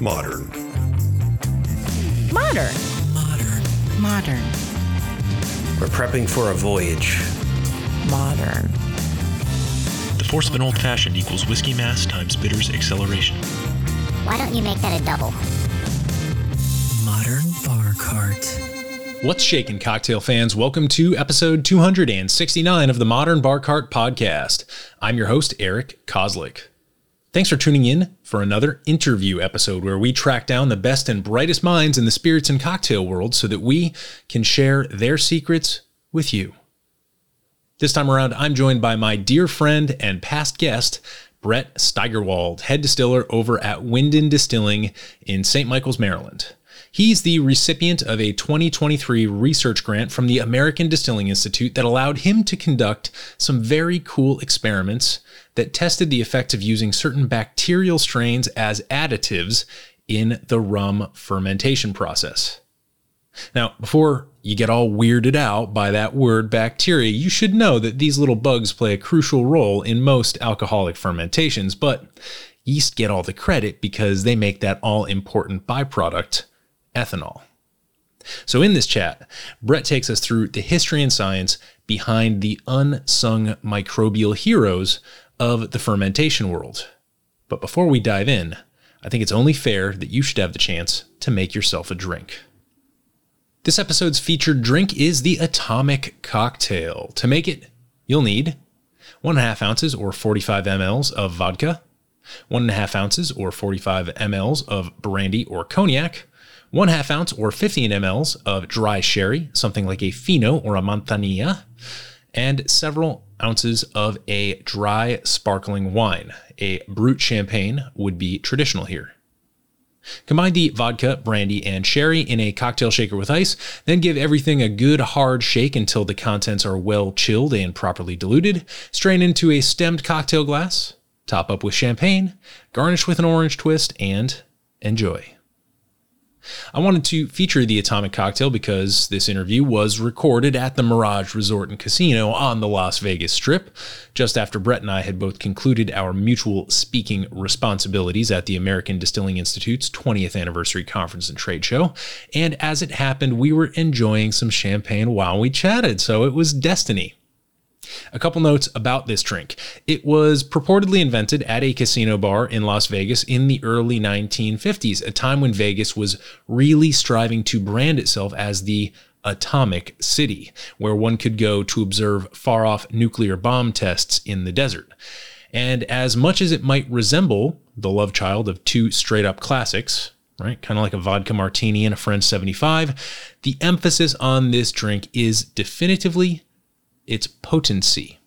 Modern. Modern. Modern. Modern. We're prepping for a voyage. Modern. The force of an old fashioned equals whiskey mass times bitters acceleration. Why don't you make that a double? Modern bar cart. What's shaking, cocktail fans? Welcome to episode 269 of the Modern Bar Cart podcast. I'm your host, Eric Kozlik. Thanks for tuning in for another interview episode where we track down the best and brightest minds in the spirits and cocktail world so that we can share their secrets with you. This time around, I'm joined by my dear friend and past guest, Brett Steigerwaldt, head distiller over at Winden Distilling in St. Michael's, Maryland. He's the recipient of a 2023 research grant from the American Distilling Institute that allowed him to conduct some very cool experiments that tested the effects of using certain bacterial strains as additives in the rum fermentation process. Now, before you get all weirded out by that word bacteria, you should know that these little bugs play a crucial role in most alcoholic fermentations, but yeast get all the credit because they make that all important byproduct ethanol. So, in this chat, Brett takes us through the history and science behind the unsung microbial heroes of the fermentation world. But before we dive in, I think it's only fair that you should have the chance to make yourself a drink. This episode's featured drink is the Atomic Cocktail. To make it, you'll need one and a half ounces or 45 mLs of vodka, one and a half ounces or 45 mLs of brandy or cognac, one half ounce or 15 mLs of dry sherry, something like a fino or a manzanilla, and several ounces of a dry sparkling wine. A brut champagne would be traditional here. Combine the vodka, brandy, and sherry in a cocktail shaker with ice, then give everything a good hard shake until the contents are well chilled and properly diluted. Strain into a stemmed cocktail glass, top up with champagne, garnish with an orange twist, and enjoy. I wanted to feature the Atomic Cocktail because this interview was recorded at the Mirage Resort and Casino on the Las Vegas Strip, just after Brett and I had both concluded our mutual speaking responsibilities at the American Distilling Institute's 20th anniversary conference and trade show. And as it happened, we were enjoying some champagne while we chatted, so it was destiny. A couple notes about this drink. It was purportedly invented at a casino bar in Las Vegas in the early 1950s, a time when Vegas was really striving to brand itself as the atomic city, where one could go to observe far off nuclear bomb tests in the desert. And as much as it might resemble the love child of two straight up classics, right? Kind of like a vodka martini and a French 75. The emphasis on this drink is definitively its potency.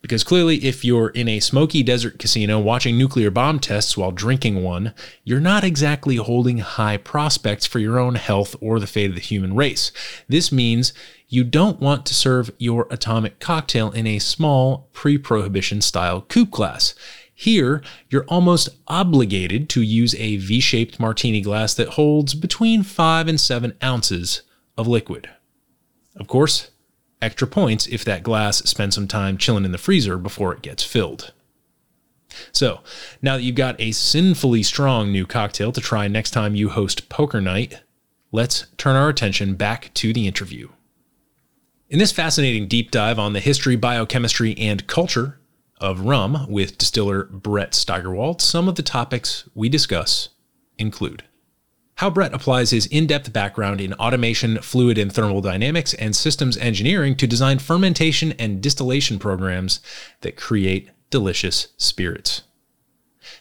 Because clearly, if you're in a smoky desert casino watching nuclear bomb tests while drinking one, you're not exactly holding high prospects for your own health or the fate of the human race. This means you don't want to serve your atomic cocktail in a small pre prohibition style coupe glass. Here, you're almost obligated to use a V shaped martini glass that holds between 5 and 7 ounces of liquid. Of course, extra points if that glass spends some time chilling in the freezer before it gets filled. So, now that you've got a sinfully strong new cocktail to try next time you host poker night, let's turn our attention back to the interview. In this fascinating deep dive on the history, biochemistry, and culture of rum with distiller Brett Steigerwaldt, some of the topics we discuss include how Brett applies his in depth background in automation, fluid and thermal dynamics, and systems engineering to design fermentation and distillation programs that create delicious spirits.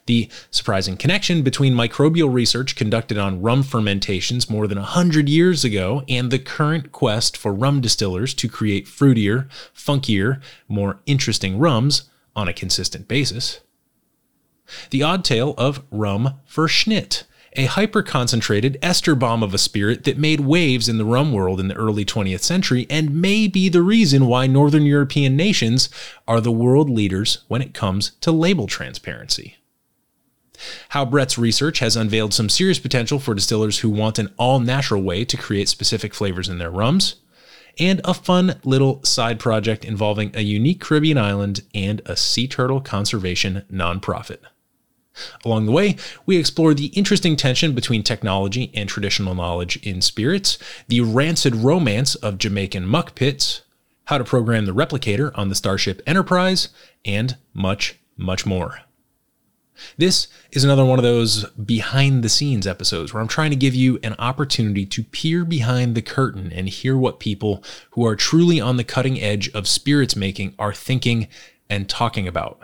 The surprising connection between microbial research conducted on rum fermentations more than 100 years ago and the current quest for rum distillers to create fruitier, funkier, more interesting rums on a consistent basis. The odd tale of rum Verschnitt, a hyper concentrated ester bomb of a spirit that made waves in the rum world in the early 20th century and may be the reason why Northern European nations are the world leaders when it comes to label transparency. How Brett's research has unveiled some serious potential for distillers who want an all natural way to create specific flavors in their rums, and a fun little side project involving a unique Caribbean island and a sea turtle conservation nonprofit. Along the way, we explore the interesting tension between technology and traditional knowledge in spirits, the rancid romance of Jamaican muck pits, how to program the replicator on the Starship Enterprise, and much, much more. This is another one of those behind the scenes episodes where I'm trying to give you an opportunity to peer behind the curtain and hear what people who are truly on the cutting edge of spirits making are thinking and talking about.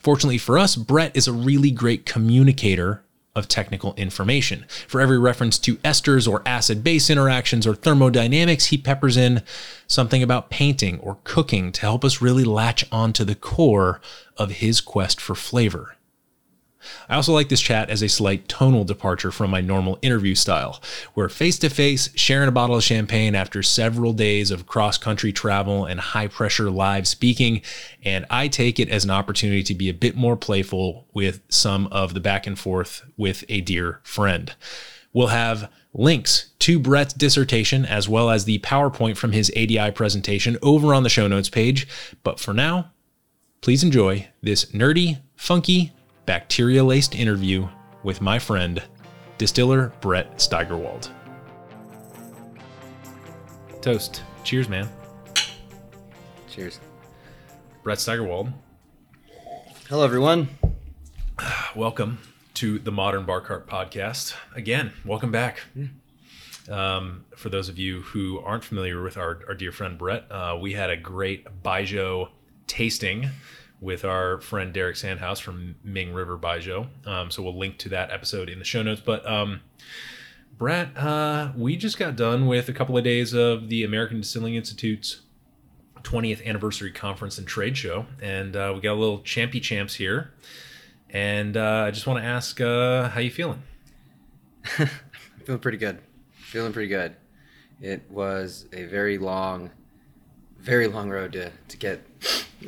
Fortunately for us, Brett is a really great communicator of technical information. For every reference to esters or acid base interactions or thermodynamics, he peppers in something about painting or cooking to help us really latch onto the core of his quest for flavor. I also like this chat as a slight tonal departure from my normal interview style. We're face to face, sharing a bottle of champagne after several days of cross country travel and high pressure live speaking, and I take it as an opportunity to be a bit more playful with some of the back and forth with a dear friend. We'll have links to Brett's dissertation as well as the PowerPoint from his ADI presentation over on the show notes page. But for now, please enjoy this nerdy, funky, bacteria laced interview with my friend, distiller Brett Steigerwaldt. Toast. Cheers, man. Cheers. Brett Steigerwaldt, Hello, everyone. welcome to the Modern Bar Cart podcast. Again, welcome back. Um, for those of you who aren't familiar with our, our dear friend Brett, uh, we had a great Baijiu tasting with our friend Derek Sandhaus from Ming River Baijiu. Um, so we'll link to that episode in the show notes. But um, Brett, uh, we just got done with a couple of days of the American Distilling Institute's 20th anniversary conference and trade show, and uh, we got a little champy champs here. And uh, I just want to ask, uh, how you feeling? I'm Feeling pretty good. Feeling pretty good. It was a very long, very long road to, to get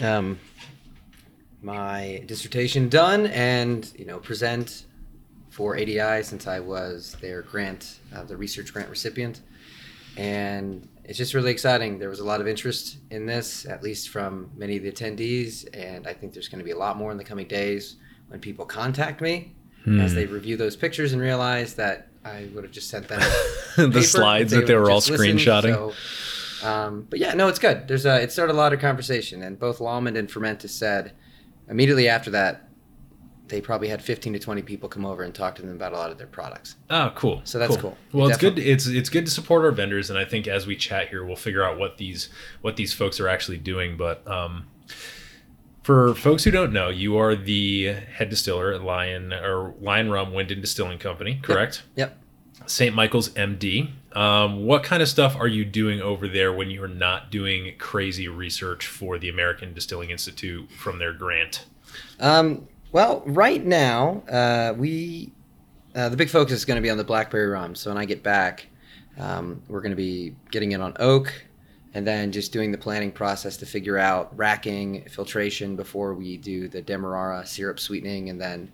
um, my dissertation done and, you know, present for ADI since I was their grant, uh, the research grant recipient. And it's just really exciting. There was a lot of interest in this, at least from many of the attendees. And I think there's going to be a lot more in the coming days when people contact me as they review those pictures and realize that I would have just sent them The slides if that they were all screenshotting. So, um, but yeah, no, it's good. There's a, it started a lot of conversation, and both Lallemand and Fermentis said immediately after that they probably had 15 to 20 people come over and talk to them about a lot of their products. Oh, cool. So that's cool. Well, it's good. Definitely. It's it's good to support our vendors, and I think as we chat here, we'll figure out what these what these folks are actually doing. But um, for folks who don't know, you are the head distiller at Lyon or Lyon Rum Wind and Distilling Company, correct? Yep. St. Michael's MD. Um, what kind of stuff are you doing over there when you're not doing crazy research for the American Distilling Institute from their grant? Um, well, right now, uh, we uh, the big focus is going to be on the blackberry rum. So when I get back, um, we're going to be getting it on oak, and then just doing the planning process to figure out racking, filtration before we do the demerara syrup sweetening, and then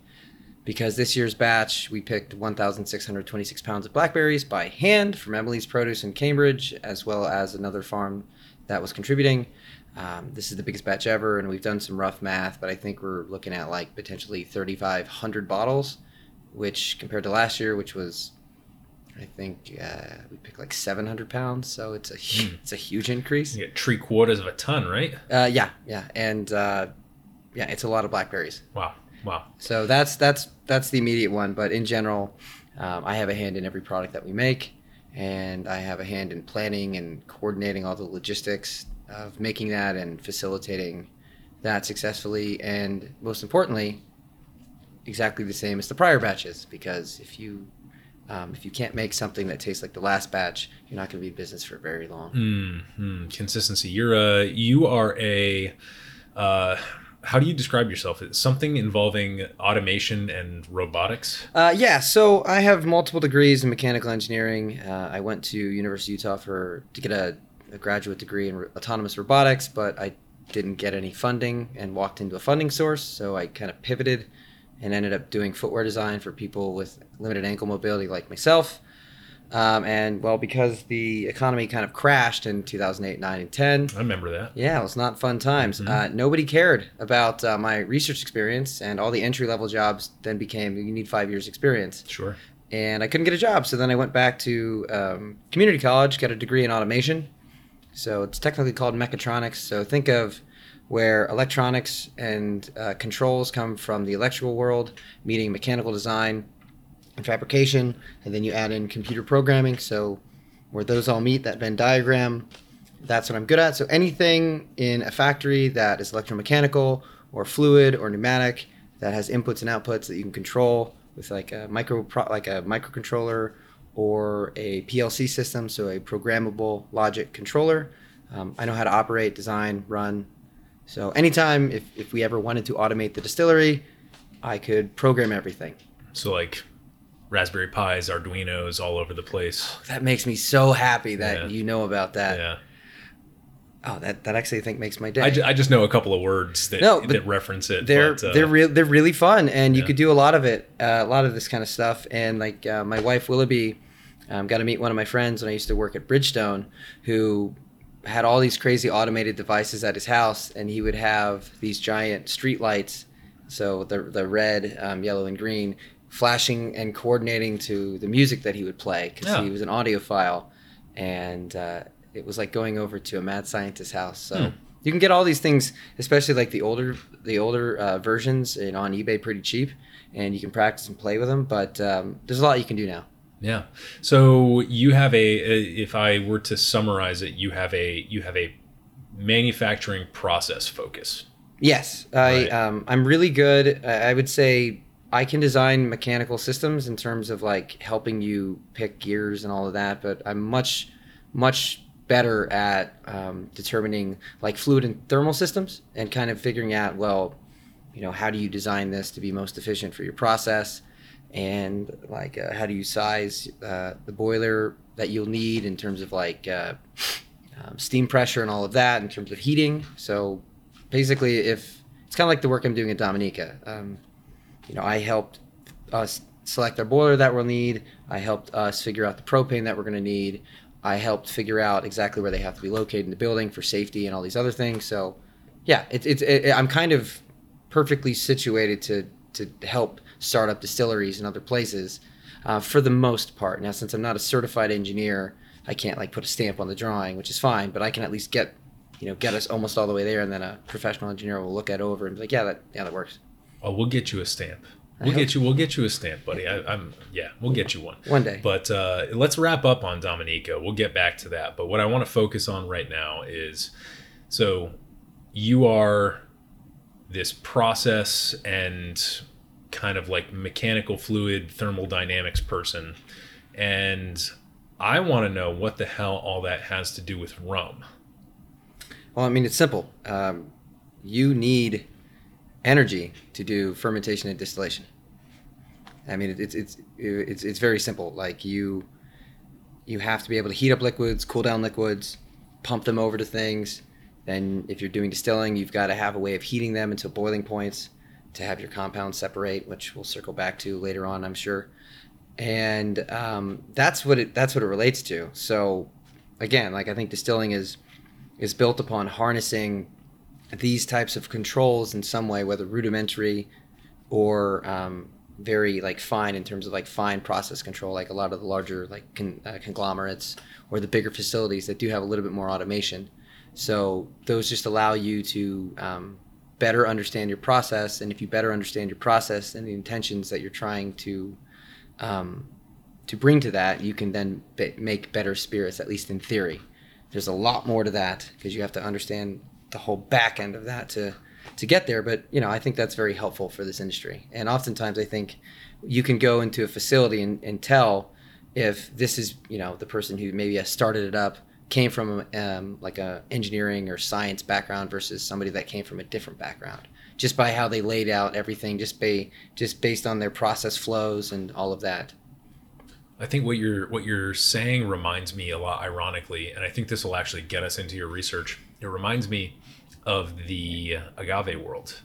because this year's batch we picked 1,626 pounds of blackberries by hand from Emily's Produce in Cambridge, as well as another farm that was contributing. Um, this is the biggest batch ever, and we've done some rough math, but I think we're looking at like potentially 3,500 bottles, which compared to last year, which was, I think uh, we picked like 700 pounds, so it's a hu- it's a huge increase. You get three quarters of a ton, right? Uh, yeah, yeah, and uh, yeah, it's a lot of blackberries. Wow, wow. So that's that's that's the immediate one. But in general, um, I have a hand in every product that we make, and I have a hand in planning and coordinating all the logistics of making that and facilitating that successfully. And most importantly, exactly the same as the prior batches. Because if you um, if you can't make something that tastes like the last batch, you're not going to be in business for very long. Mm, consistency. You're a you are a uh, how do you describe yourself? Something involving automation and robotics. Uh, yeah, so I have multiple degrees in mechanical engineering. Uh, I went to University of Utah for to get a, a graduate degree in ro- autonomous robotics, but I didn't get any funding and walked into a funding source. So I kind of pivoted and ended up doing footwear design for people with limited ankle mobility like myself. Um, and well, because the economy kind of crashed in 2008, 9, and 10, I remember that. yeah, it was not fun times. Uh, nobody cared about uh, my research experience, and all the entry level jobs then became you need five years experience. Sure. And I couldn't get a job, so then I went back to um, community college, got a degree in automation. So it's technically called mechatronics. So think of where electronics and uh, controls come from the electrical world, meeting mechanical design and fabrication, and then you add in computer programming. So where those all meet, that Venn diagram, that's what I'm good at. So anything in a factory that is electromechanical or fluid or pneumatic that has inputs and outputs that you can control with like a micro like a microcontroller or a PLC system, so a programmable logic controller. Um, I know how to operate, design, run. So anytime if, if we ever wanted to automate the distillery, I could program everything. So like Raspberry Pis, Arduinos all over the place. That makes me so happy that Yeah. you know about that. Yeah. Oh, that, that actually I think makes my day. I, ju- I just know a couple of words that, No, that reference it. they're but, uh, they're real they're really fun and you could do a lot of it uh, a lot of this kind of stuff and like uh, my wife willoughby um, got to meet one of my friends when i used to work at bridgestone who had all these crazy automated devices at his house and he would have these giant street lights so the, the red um, yellow and green flashing and coordinating to the music that he would play because Yeah. he was an audiophile and uh, it was like going over to a mad scientist's house so Hmm. you can get all these things especially like the older the older uh, versions know, on ebay pretty cheap and you can practice and play with them but um, there's a lot you can do now Yeah. So you have a, a- if I were to summarize it, you have a you have a manufacturing process focus. yes i Right. um, i'm really good I I would say i can design mechanical systems in terms of like helping you pick gears and all of that but i'm much much better at um, determining like fluid and thermal systems and kind of figuring out well you know how do you design this to be most efficient for your process? And like uh, how do you size uh, the boiler that you'll need in terms of like uh, um, steam pressure and all of that in terms of heating? So basically if it's kind of like the work i'm doing at dominica. Um, you know i helped us select our boiler that we'll need. I helped us figure out the propane that we're going to need. I helped figure out exactly where they have to be located in the building for safety and all these other things. So yeah it's it's it, i'm kind of perfectly situated to to help start up distilleries in other places uh, for the most part. Now since i'm not a certified engineer i can't like put a stamp on the drawing which is fine but i can at least get you know get us almost all the way there and then a professional engineer will look at it over and be like yeah that yeah that works Oh, we'll get you a stamp. We'll get you. We'll get you a stamp, buddy. I, I'm yeah. We'll get you one One day. But uh, let's wrap up on Dominica. We'll get back to that. But what I want to focus on right now is, so you are this process and kind of like mechanical fluid thermal dynamics person, and I want to know what the hell all that has to do with rum. Well, I mean, it's simple. Um, you need energy to do fermentation and distillation. I mean, it's it's it's it's very simple. Like you, you have to be able to heat up liquids, cool down liquids, pump them over to things. Then, if you're doing distilling, you've got to have a way of heating them until boiling points to have your compounds separate, which we'll circle back to later on, I'm sure. And um, that's what it that's what it relates to. So, again, like I think distilling is is built upon harnessing these types of controls in some way, whether rudimentary or um, very like fine in terms of like fine process control, like a lot of the larger like con- uh, conglomerates or the bigger facilities that do have a little bit more automation. So those just allow you to um, better understand your process, and if you better understand your process and the intentions that you're trying to um, to bring to that, you can then make better spirits, at least in theory. There's a lot more to that because you have to understand the whole back end of that to to get there. But you know, I think that's very helpful for this industry. And oftentimes, I think you can go into a facility and, and tell if this is you know the person who maybe started it up came from um, like a engineering or science background versus somebody that came from a different background just by how they laid out everything just by just based on their process flows and all of that I think what you're what you're saying reminds me a lot, ironically, and I think this will actually get us into your research. It reminds me of the agave world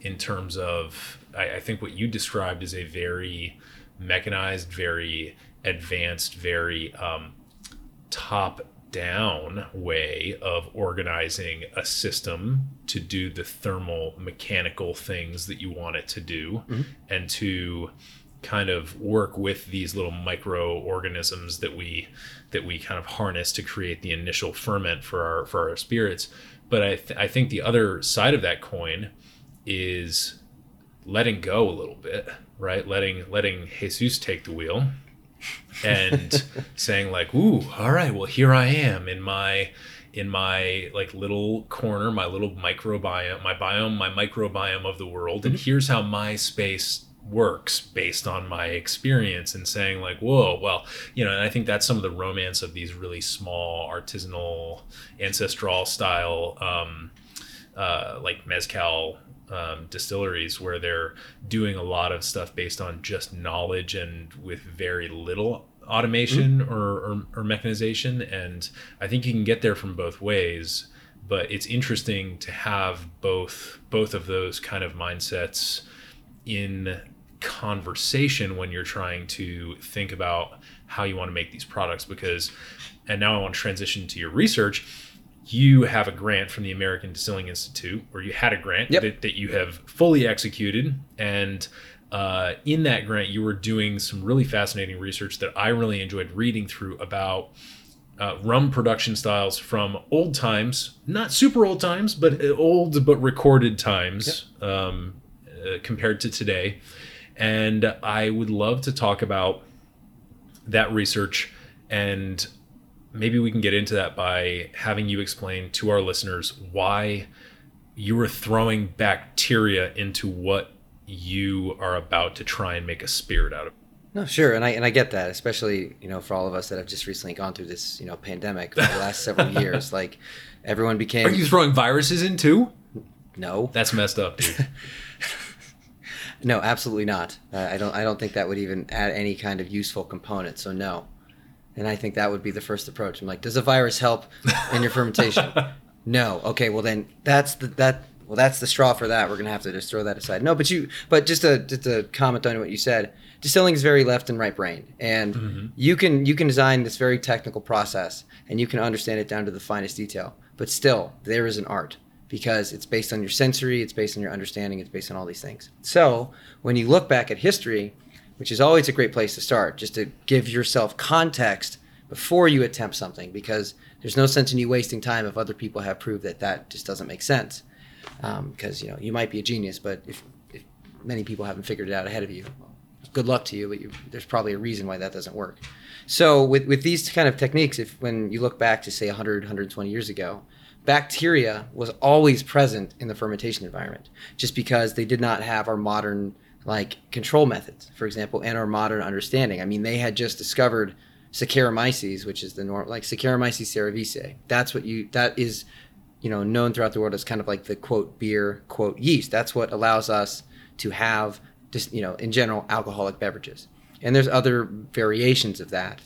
in terms of I, I think what you described is a very mechanized, very advanced, very um, top down way of organizing a system to do the thermal mechanical things that you want it to do and to kind of work with these little microorganisms that we that we kind of harness to create the initial ferment for our for our spirits but i th- i think the other side of that coin is letting go a little bit right? Letting letting jesus take the wheel and saying like ooh all right well here i am in my in my like little corner my little microbiome my biome my microbiome of the world and mm-hmm. here's how my space works based on my experience and saying like whoa well you know and i think that's some of the romance of these really small artisanal ancestral style um, uh, like mezcal um, distilleries where they're doing a lot of stuff based on just knowledge and with very little automation or, or, or mechanization. And i think you can get there from both ways but it's interesting to have both both of those kind of mindsets in conversation when you're trying to think about how you want to make these products because and now I want to transition to your research you have a grant from the American Distilling Institute or you had a grant Yep. that, that you have fully executed and uh, in that grant you were doing some really fascinating research that I really enjoyed reading through about uh, rum production styles from old times, not super old times, but uh, old but recorded times um, uh, compared to today. And I would love to talk about that research and maybe we can get into that by having you explain to our listeners why you were throwing bacteria into what you are about to try and make a spirit out of. No, sure, and I and I get that, especially you know for all of us that have just recently gone through this you know pandemic over the last several years. Like everyone became Are you throwing viruses in too? no, That's messed up, dude. no, absolutely not. Uh, I don't I don't think that would even add any kind of useful component. So no, and I think that would be the first approach. I'm like, does a virus help in your fermentation? no. Okay, well then that's the that. Well, that's the straw for that. We're gonna have to just throw that aside. No, but you, but just to just to comment on what you said, distilling is very left and right brain, and you can you can design this very technical process, and you can understand it down to the finest detail. But still, there is an art because it's based on your sensory, it's based on your understanding, it's based on all these things. So when you look back at history, which is always a great place to start, just to give yourself context before you attempt something, because there's no sense in you wasting time if other people have proved that that just doesn't make sense. Um, because you know you might be a genius, but if, if many people haven't figured it out ahead of you, good luck to you. But you, there's probably a reason why that doesn't work. So with with these kind of techniques, if when you look back to say 100, 120 years ago, bacteria was always present in the fermentation environment, just because they did not have our modern like control methods, for example, and our modern understanding. I mean, they had just discovered Saccharomyces, which is the norm, like Saccharomyces cerevisiae. That's what you that is, you know, known throughout the world as kind of like the quote beer quote yeast. That's what allows us to have just you know in general alcoholic beverages. And there's other variations of that.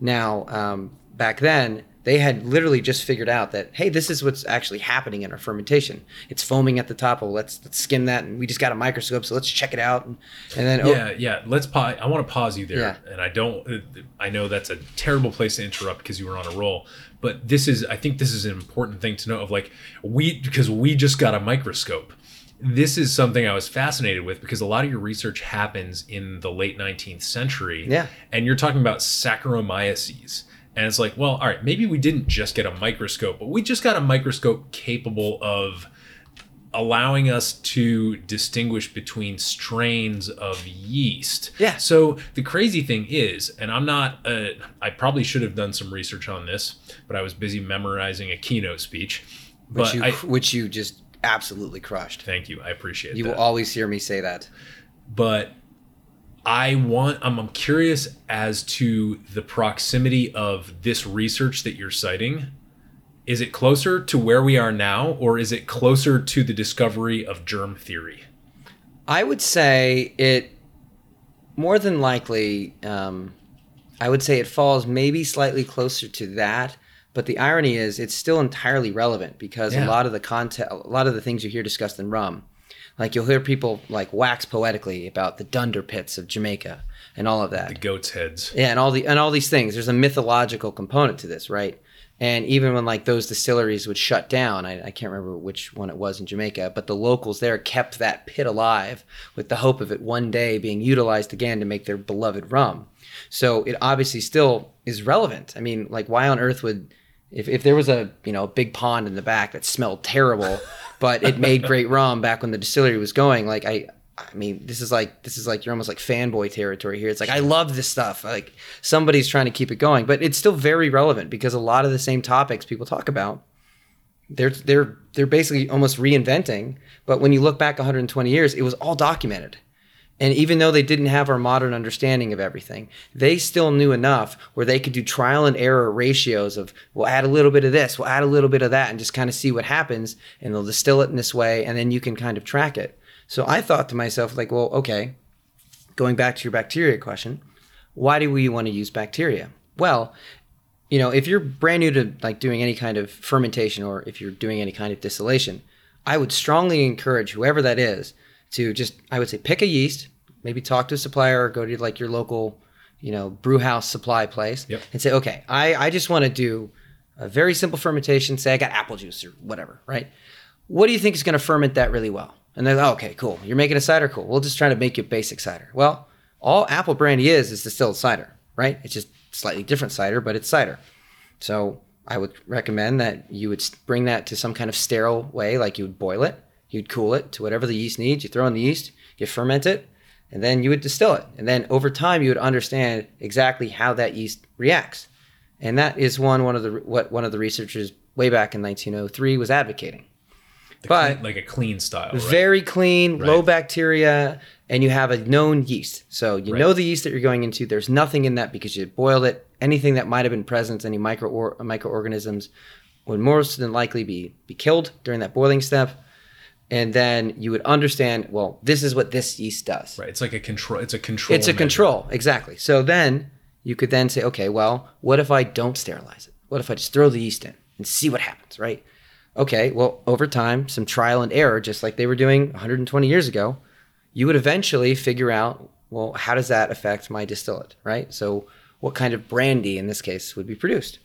Now, um, back then, they had literally just figured out that hey, this is what's actually happening in our fermentation. It's foaming at the top. Well, let's let's skim that, and we just got a microscope, so let's check it out. And, and then oh, yeah, yeah. Let's pause. I want to pause you there, Yeah. and I don't. Uh, I know that's a terrible place to interrupt because you were on a roll. But this is, I think, this is an important thing to know. Of like we, because we just got a microscope. This is something I was fascinated with because a lot of your research happens in the late 19th century. Yeah. And you're talking about Saccharomyces. And it's like, well, all right, maybe we didn't just get a microscope, but we just got a microscope capable of allowing us to distinguish between strains of yeast. Yeah. So the crazy thing is, and I'm not, uh, I probably should have done some research on this, but I was busy memorizing a keynote speech. which But you I, which you just absolutely crushed. thank you, I appreciate that. You that. will always hear me say that. but I want I'm, I'm curious as to the proximity of this research that you're citing. Is it closer to where we are now, or is it closer to the discovery of germ theory? I would say it more than likely. Um, I would say it falls maybe slightly closer to that. But the irony is, it's still entirely relevant because Yeah. a lot of the content, a lot of the things you hear discussed in rum, Like you'll hear people like wax poetically about the dunder pits of Jamaica and all of that. The goat's heads. Yeah, and all the and all these things. There's a mythological component to this, right? And even when like those distilleries would shut down, I, I can't remember which one it was in Jamaica, but the locals there kept that pit alive with the hope of it one day being utilized again to make their beloved rum. So it obviously still is relevant. I mean, like why on earth would if, if there was a you know a big pond in the back that smelled terrible, but it made great rum back when the distillery was going, like I I mean, this is like this is like you're almost like fanboy territory here. It's like I love this stuff. Like somebody's trying to keep it going, but it's still very relevant because a lot of the same topics people talk about, they're they're they're basically almost reinventing. But when you look back 120 years, it was all documented. And even though they didn't have our modern understanding of everything, they still knew enough where they could do trial and error ratios of we'll add a little bit of this, we'll add a little bit of that, and just kind of see what happens. And they'll distill it in this way, and then you can kind of track it. So I thought to myself, like, well, okay, going back to your bacteria question, why do we want to use bacteria? Well, you know, if you're brand new to like doing any kind of fermentation or if you're doing any kind of distillation, I would strongly encourage whoever that is to just, I would say, pick a yeast, maybe talk to a supplier or go to like your local, you know, brew house supply place Yep. and say, okay, I, I just want to do a very simple fermentation. Say I got apple juice or whatever, right? What do you think is going to ferment that really well? And they're like, oh, okay, cool. You're making a cider, cool. We'll just try to make you a basic cider. Well, all apple brandy is is distilled cider, right? It's just slightly different cider, but it's cider. So I would recommend that you would bring that to some kind of sterile way, like you would boil it, you'd cool it to whatever the yeast needs. You throw in the yeast, you ferment it, and then you would distill it. And then over time, you would understand exactly how that yeast reacts. And that is one one of the what one of the researchers way back in 1903 was advocating. The But- clean- like a clean style. Right? Very clean, low bacteria, and you have a known yeast. So you Right. know the yeast that you're going into. There's nothing in that because you boiled it. Anything that might have been present, any micro or, microorganisms, would most than likely be be killed during that boiling step. And then you would understand, well, this is what this yeast does. right. It's like a control. It's a control. It's a measure. control, exactly. So then you could then say, okay, well, what if I don't sterilize it? What if I just throw the yeast in and see what happens, right? Okay, well, over time, some trial and error, just like they were doing 120 years ago, you would eventually figure out, well, how does that affect my distillate, right? So, what kind of brandy in this case would be produced?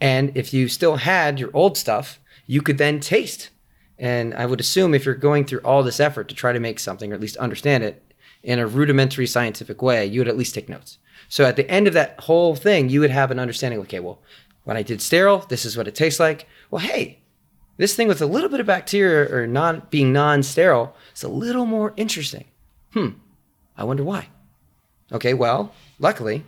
And if you still had your old stuff, you could then taste. And I would assume if you're going through all this effort to try to make something or at least understand it in a rudimentary scientific way, you would at least take notes. So at the end of that whole thing, you would have an understanding okay, well, when I did sterile, this is what it tastes like. Well, hey, this thing with a little bit of bacteria or not being non-sterile is a little more interesting. Hmm. I wonder why. Okay, well, luckily,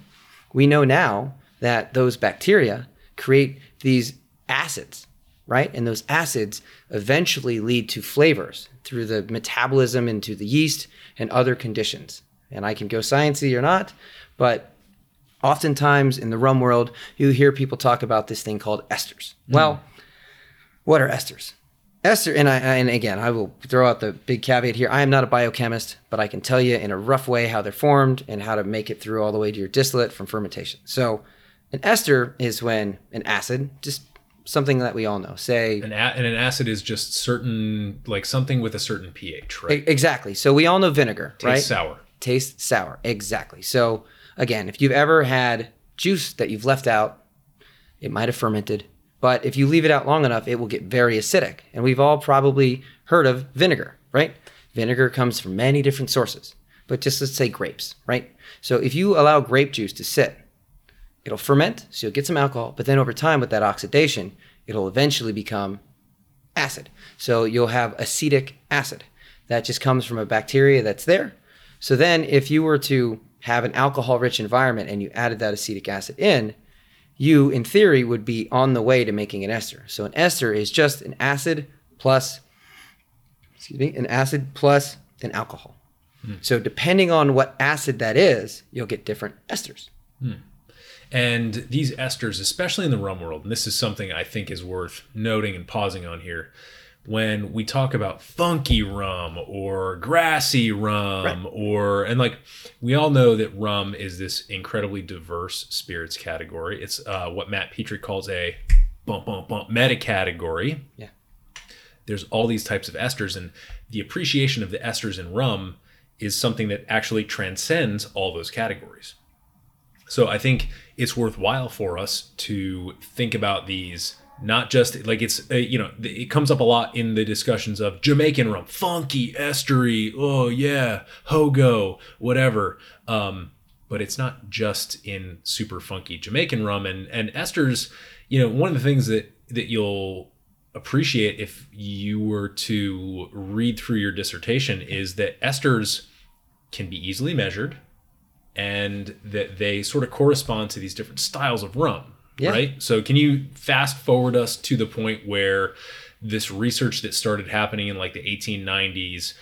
we know now that those bacteria create these acids, right? And those acids eventually lead to flavors through the metabolism into the yeast and other conditions. And I can go sciencey or not, but oftentimes in the rum world, you hear people talk about this thing called esters. Mm. Well, what are esters? Ester, and I, and again, I will throw out the big caveat here. I am not a biochemist, but I can tell you in a rough way how they're formed and how to make it through all the way to your distillate from fermentation. So, an ester is when an acid, just something that we all know, say An a- and an acid is just certain, like something with a certain pH, right? E- exactly. So we all know vinegar, Tastes right? sour. Tastes sour. Exactly. So again, if you've ever had juice that you've left out, it might have fermented, but if you leave it out long enough, it will get very acidic. And we've all probably heard of vinegar, right? Vinegar comes from many different sources, but just let's say grapes, right? So if you allow grape juice to sit, it'll ferment, so you'll get some alcohol, but then over time with that oxidation, it'll eventually become acid. So you'll have acetic acid that just comes from a bacteria that's there. So then if you were to have an alcohol rich environment and you added that acetic acid in, you in theory would be on the way to making an ester. So an ester is just an acid plus excuse me, an acid plus an alcohol. Hmm. So depending on what acid that is, you'll get different esters. Hmm. And these esters, especially in the rum world, and this is something I think is worth noting and pausing on here. When we talk about funky rum or grassy rum, or, and like, we all know that rum is this incredibly diverse spirits category. It's uh, what Matt Pietrek calls a bump, bump, bump meta category. Yeah. there's all these types of esters, and the appreciation of the esters in rum is something that actually transcends all those categories. So I think it's worthwhile for us to think about these not just like it's uh, you know it comes up a lot in the discussions of Jamaican rum, funky, estery, oh yeah, hogo, whatever. Um, but it's not just in super funky Jamaican rum and and esters. You know, one of the things that that you'll appreciate if you were to read through your dissertation is that esters can be easily measured and that they sort of correspond to these different styles of rum Yeah. right so can you fast forward us to the point where this research that started happening in like the 1890s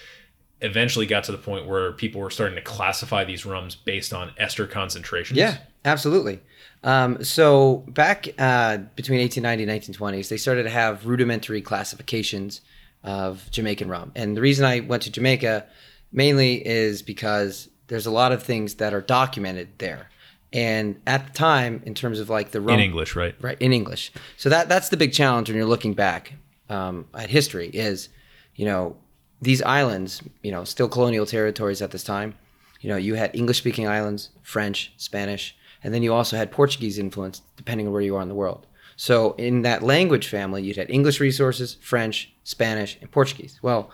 eventually got to the point where people were starting to classify these rums based on ester concentrations Yeah, absolutely. Um, so back uh, between 1890 and 1920s, they started to have rudimentary classifications of Jamaican rum. And the reason I went to Jamaica mainly is because there's a lot of things that are documented there. And at the time, in terms of like the rum, in english right. Right in english. So that that's the big challenge when you're looking back um, at history is you know these islands you know still colonial territories at this time. You know you had english speaking islands french spanish and then you also had portuguese influence depending on where you are in the world. So in that language family you'd had english resources french spanish and portuguese. Well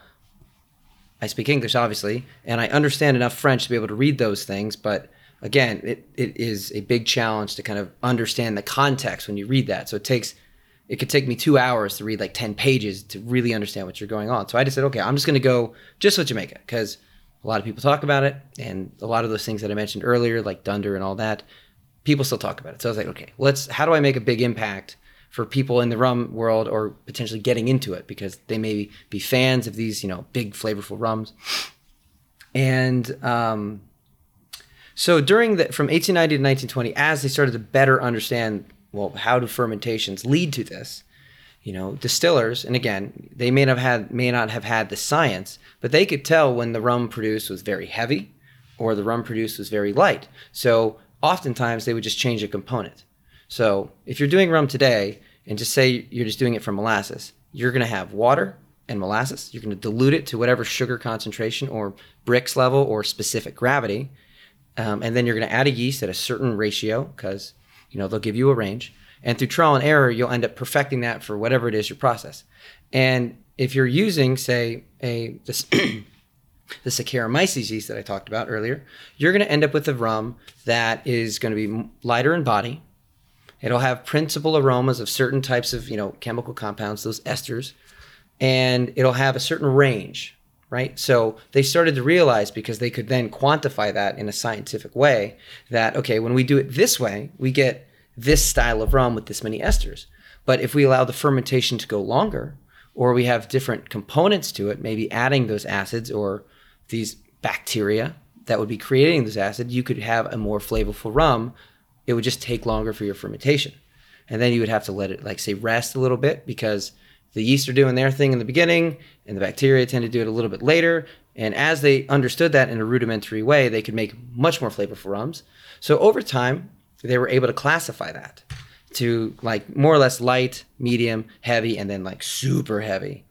I speak English, obviously, and I understand enough French to be able to read those things. But again, it, it is a big challenge to kind of understand the context when you read that. So it takes, it could take me two hours to read like 10 pages to really understand what you're going on. So I just said, okay, I'm just going to go just with Jamaica because a lot of people talk about it. And a lot of those things that I mentioned earlier, like Dunder and all that, people still talk about it. So I was like, okay, let's, how do I make a big impact for people in the rum world or potentially getting into it because they may be fans of these, you know, big flavorful rums. And um, so during the from 1890 to 1920, as they started to better understand, well, how do fermentations lead to this? You know, distillers, and again, they may not have had may not have had the science, but they could tell when the rum produced was very heavy, or the rum produced was very light. So oftentimes they would just change a component. So if you're doing rum today, and just say you're just doing it from molasses, you're going to have water and molasses. You're going to dilute it to whatever sugar concentration or Brix level or specific gravity, um, and then you're going to add a yeast at a certain ratio because you know they'll give you a range. And through trial and error, you'll end up perfecting that for whatever it is your process. And if you're using, say, a this, the Saccharomyces yeast that I talked about earlier, you're going to end up with a rum that is going to be lighter in body, It'll have principal aromas of certain types of, you know, chemical compounds, those esters, and it'll have a certain range, right? So they started to realize because they could then quantify that in a scientific way that okay, when we do it this way, we get this style of rum with this many esters. But if we allow the fermentation to go longer, or we have different components to it, maybe adding those acids or these bacteria that would be creating this acid, you could have a more flavorful rum it would just take longer for your fermentation. And then you would have to let it, like, say, rest a little bit because the yeast are doing their thing in the beginning and the bacteria tend to do it a little bit later. And as they understood that in a rudimentary way, they could make much more flavorful rums. So over time, they were able to classify that to like more or less light, medium, heavy, and then like super heavy.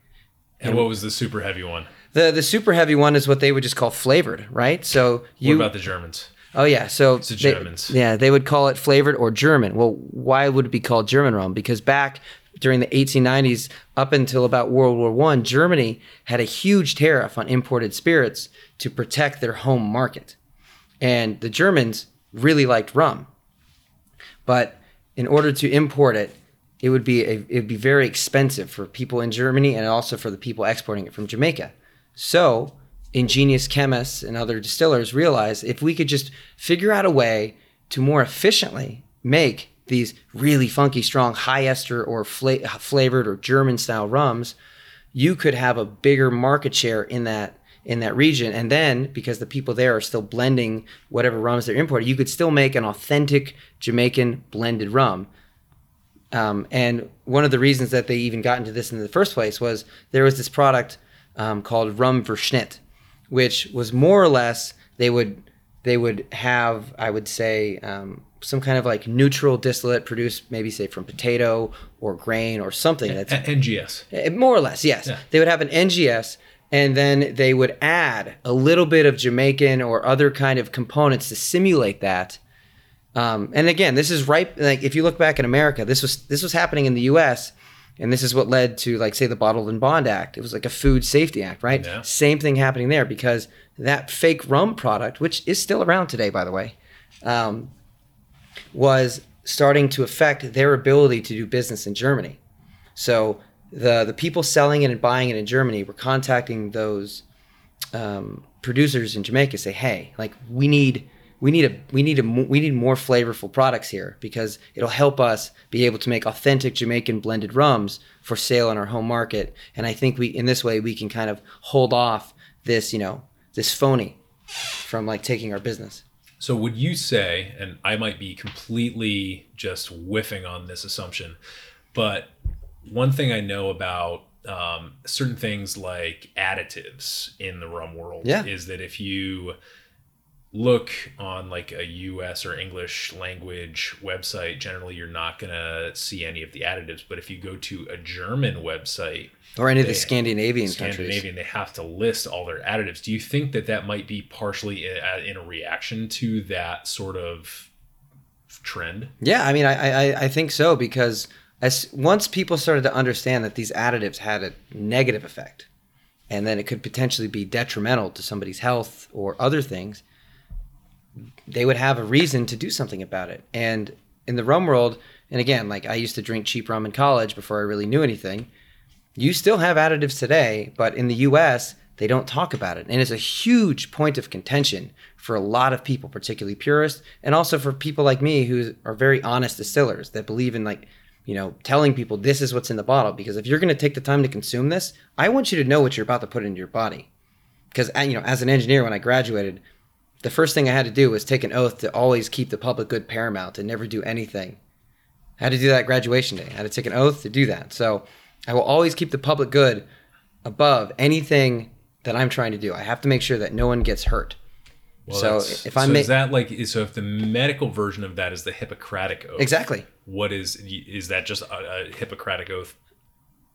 and what was the super heavy one The the super heavy one is what they would just call flavored, right? So you what about the germans Oh yeah, so the they- Germans. yeah, they would call it flavored or German. Well, why would it be called German rum? Because back during the 1890s, up until about World War One, Germany had a huge tariff on imported spirits to protect their home market, and the Germans really liked rum, but in order to import it, it would be it would be very expensive for people in Germany and also for the people exporting it from Jamaica. So ingenious chemists and other distillers realized if we could just figure out a way to more efficiently make these really funky, strong, high ester or fla- flavored or German style rums, you could have a bigger market share in that in that region. And then because the people there are still blending whatever rums they're importing, you could still make an authentic Jamaican blended rum. Um, and one of the reasons that they even got into this in the first place was there was this product um, called rum verschnitt, which was more or less they would they would have I would say um, some kind of like neutral distillate produced maybe say from potato or grain or something that's A- NGS. Eh, More or less, yes. Yeah. They would have an NGS and then they would add a little bit of Jamaican or other kind of components to simulate that. Um, and again, this is right. Like if you look back in America, this was this was happening in the U.S. And this is what led to, like, say, the Bottled in Bond Act. It was like a Food Safety Act, right? Yeah. Same thing happening there because that fake rum product, which is still around today, by the way, um, was starting to affect their ability to do business in Germany. So the the people selling it and buying it in Germany were contacting those um, producers in Jamaica, say, "Hey, like we need we need a we need a we need more flavorful products here because it'll help us be able to make authentic Jamaican blended rums for sale in our home market." And I think we in this way we can kind of hold off this you know this phony from like taking our business. So would you say, and I might be completely just whiffing on this assumption, but one thing I know about um, certain things like additives in the rum world Yeah. is that if you look on like a US or English language website, generally you're not going to see any of the additives. But if you go to a German website, Or any of the Scandinavian, Scandinavian, countries. they have to list all their additives. Do you think that that might be partially in, in a reaction to that sort of trend? Yeah, I mean, I, I I think so because as once people started to understand that these additives had a negative effect, and then it could potentially be detrimental to somebody's health or other things, they would have a reason to do something about it. And in the rum world, and again, like I used to drink cheap rum in college before I really knew anything. You still have additives today, but in the US, they don't talk about it. And it's a huge point of contention for a lot of people, particularly purists, and also for people like me who are very honest distillers that believe in like, you know, telling people this is what's in the bottle. Because if you're going to take the time to consume this, I want you to know what you're about to put into your body. Because, uh, you know, as an engineer, when I graduated, the first thing I had to do was take an oath to always keep the public good paramount and never do anything. I had to do that graduation day. I had to take an oath to do that. So I will always keep the public good above anything that I'm trying to do. I have to make sure that no one gets hurt. so if I so make is that like so if the medical version of that is the Hippocratic oath, exactly, What is is that just a, a Hippocratic oath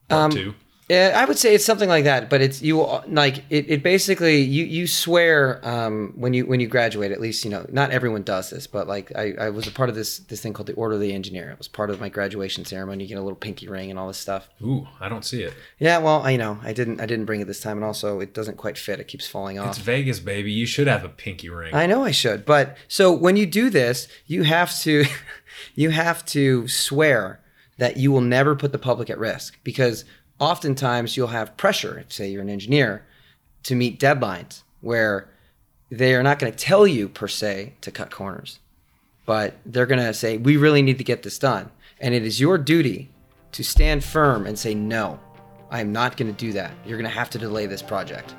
part Um, two? Yeah, I would say it's something like that, but it's you like it, it basically you you swear um, when you when you graduate at least you know not everyone does this but like I, I was a part of this this thing called the Order of the Engineer. It was part of my graduation ceremony. You get a little pinky ring and all this stuff. Ooh, I don't see it. Yeah, well I know I didn't I didn't bring it this time and also it doesn't quite fit. It keeps falling off. It's Vegas, baby. You should have a pinky ring. I know I should, but so when you do this, you have to you have to swear that you will never put the public at risk because oftentimes you'll have pressure, say you're an engineer, to meet deadlines where they are not going to tell you per se to cut corners, but they're going to say we really need to get this done, and it is your duty to stand firm and say no. I am not going to do that. You're going to have to delay this project.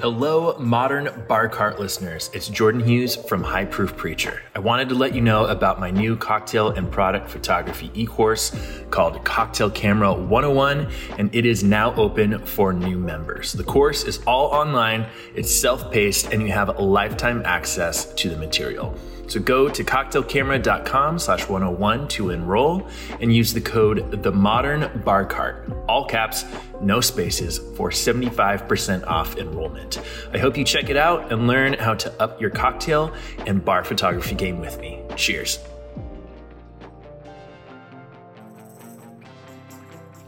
Hello, modern bar cart listeners. It's Jordan Hughes from High Proof Preacher. I wanted to let you know about my new cocktail and product photography e course called Cocktail Camera 101, and it is now open for new members. The course is all online, it's self paced, and you have lifetime access to the material. So go to cocktailcamera.com slash 101 to enroll and use the code the modern bar cart, all caps, no spaces, for 75% off enrollment. I hope you check it out and learn how to up your cocktail and bar photography game with me. Cheers.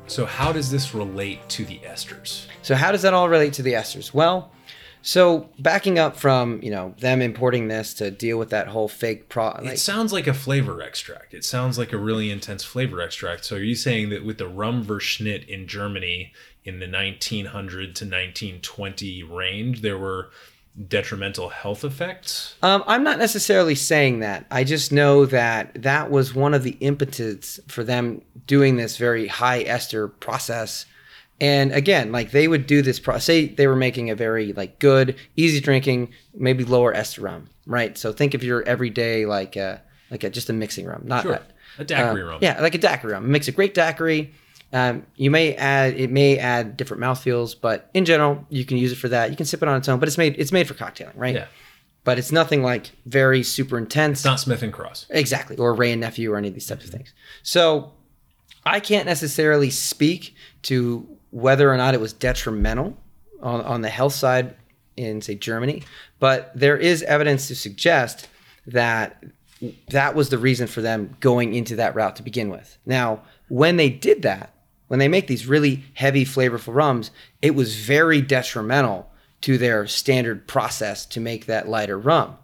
So how does this relate to the esters? So how does that all relate to the esters? Well, so backing up from you know them importing this to deal with that whole fake pro, like, it sounds like a flavor extract. It sounds like a really intense flavor extract. So are you saying that with the rum Verschnitt in Germany in the 1900 to 1920 range, there were detrimental health effects? Um, I'm not necessarily saying that. I just know that that was one of the impetus for them doing this very high ester process. And again, like they would do this process. Say they were making a very like good, easy drinking, maybe lower ester rum, right? So think of your everyday like a like a just a mixing rum, not Sure. A daiquiri uh, rum. Yeah, like a daiquiri rum. Makes a great daiquiri. Um, you may add it may add different mouthfeels, but in general, you can use it for that. You can sip it on its own, but it's made it's made for cocktailing, right? Yeah. but it's nothing like very super intense. It's not Smith and Cross. Exactly, or Wray and Nephew, or any of these types of things. So, I can't necessarily speak to whether or not it was detrimental on, on the health side in, say, Germany, but there is evidence to suggest that that was the reason for them going into that route to begin with. Now, when they did that, when they make these really heavy, flavorful rums, it was very detrimental to their standard process to make that lighter rum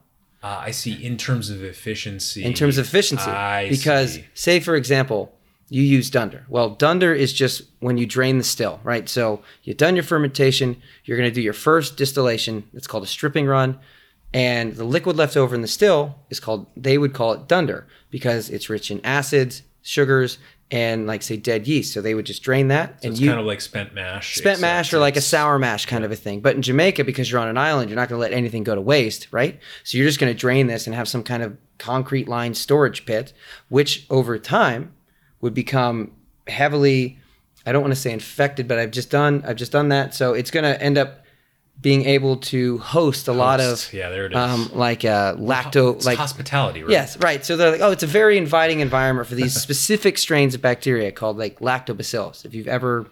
Uh, I see. In terms of efficiency. in terms of efficiency. I because, see. say, for example, you use dunder. Well, dunder is just when you drain the still, right? So you've done your fermentation, you're going to do your first distillation. It's called a stripping run. And the liquid left over in the still is called, they would call it dunder because it's rich in acids, sugars, and like, say, dead yeast. So they would just drain that. So and it's you, kind of like spent mash. spent mash or like a sour mash kind of a thing. But in Jamaica, because you're on an island, you're not going to let anything go to waste, right? So you're just going to drain this and have some kind of concrete lined storage pit, which over time would become heavily, I don't want to say infected, but I've just done, I've just done that. So it's going to end up being able to host a lot of, Yeah, there it is. um, like uh, lacto, It's like hospitality, right? Yes, right. So they're like, oh, it's a very inviting environment for these specific strains of bacteria called like lactobacillus. If you've ever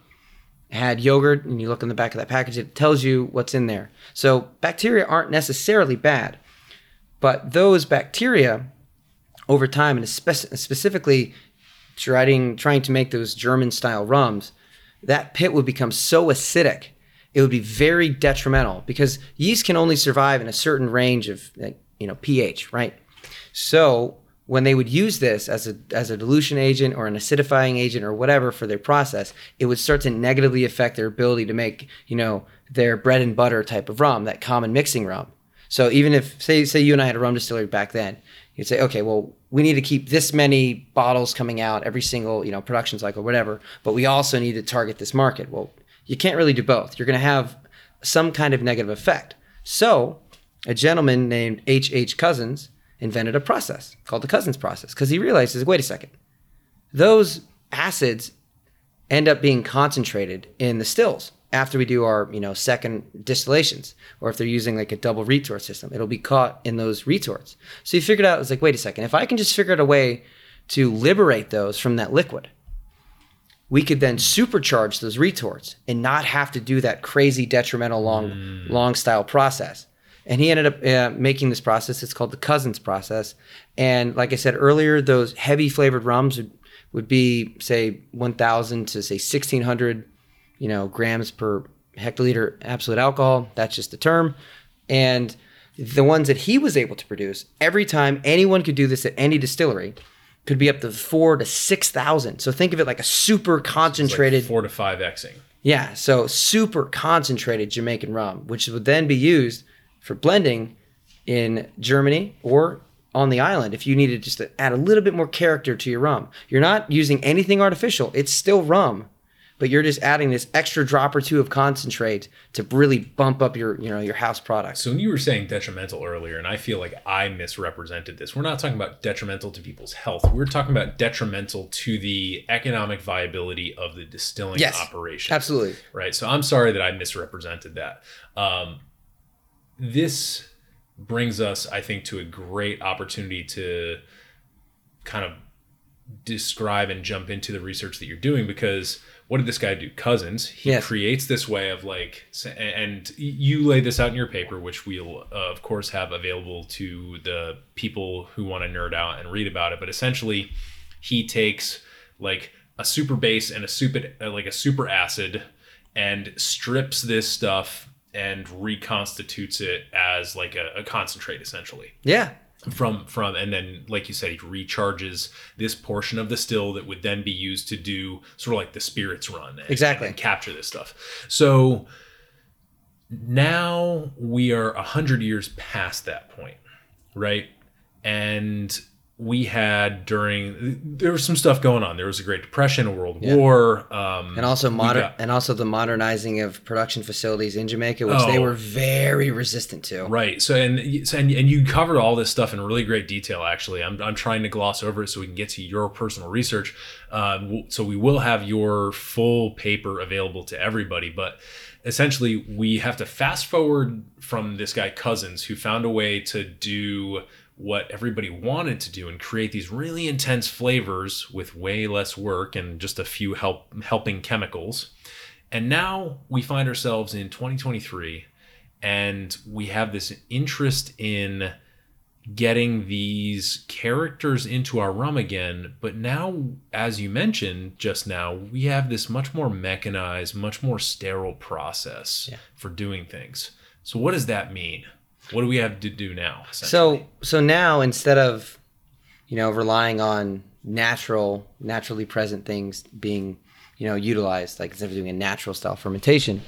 had yogurt and you look in the back of that package, it tells you what's in there. So bacteria aren't necessarily bad, but those bacteria over time, and specifically trying trying to make those German style rums, that pit would become so acidic, it would be very detrimental because yeast can only survive in a certain range of like, you know pH, right? So when they would use this as a as a dilution agent or an acidifying agent or whatever for their process, it would start to negatively affect their ability to make you know their bread and butter type of rum, that common mixing rum. So even if say say you and I had a rum distillery back then, you'd say, okay, well we need to keep this many bottles coming out every single you know production cycle, whatever. But we also need to target this market. Well, you can't really do both. You're going to have some kind of negative effect. So a gentleman named H. H. Cousins invented a process called the Cousins process because he realizes, wait a second, those acids end up being concentrated in the stills after we do our you know second distillations or if they're using like a double retort system it'll be caught in those retorts. So he figured out it's like wait a second if i can just figure out a way to liberate those from that liquid we could then supercharge those retorts and not have to do that crazy detrimental long long style process. And he ended up uh, making this process. It's called the cousins process. And like i said earlier those heavy flavored rums would, would be say 1000 to say 1600 you know grams per hectoliter absolute alcohol that's just the term and the ones that he was able to produce every time anyone could do this at any distillery could be up to four to six thousand so think of it like a super It's like concentrated four to five xing. yeah, so super concentrated Jamaican rum, which would then be used for blending in Germany or on the island if you needed just to add a little bit more character to your rum. You're not using anything artificial. It's still rum, but you're just adding this extra drop or two of concentrate to really bump up your, you know, your house product. So when you were saying detrimental earlier, and I feel like I misrepresented this, we're not talking about detrimental to people's health. We're talking about detrimental to the economic viability of the distilling Yes, operation. Absolutely. Right. So I'm sorry that I misrepresented that. Um, this brings us, I think, to a great opportunity to kind of describe and jump into the research that you're doing because what did this guy do cousins he Yes. creates this way of like and you lay this out in your paper which we'll uh, of course have available to the people who want to nerd out and read about it but essentially he takes like a super base and a super uh, like a super acid and strips this stuff and reconstitutes it as like a, a concentrate essentially Yeah. From from and then like you said he recharges this portion of the still that would then be used to do sort of like the spirits run and, Exactly. and capture this stuff so now we are a hundred years past that point right and we had during there was some stuff going on. There was a Great Depression, a World War, um, and also modern got- and also the modernizing of production facilities in Jamaica, which they Oh. were very resistant to. Right. So and so and, and you covered all this stuff in really great detail. Actually, I'm I'm trying to gloss over it so we can get to your personal research. Um, so we will have your full paper available to everybody, but essentially we have to fast forward from this guy Cousins who found a way to do what everybody wanted to do and create these really intense flavors with way less work and just a few help helping chemicals. And now we find ourselves in 2023 and we have this interest in getting these characters into our rum again. But now as you mentioned just now we have this much more mechanized much more sterile process for doing things. So what does that mean what do we have to do now? So so now instead of you know relying on natural naturally present things being you know utilized like instead of doing a natural style fermentation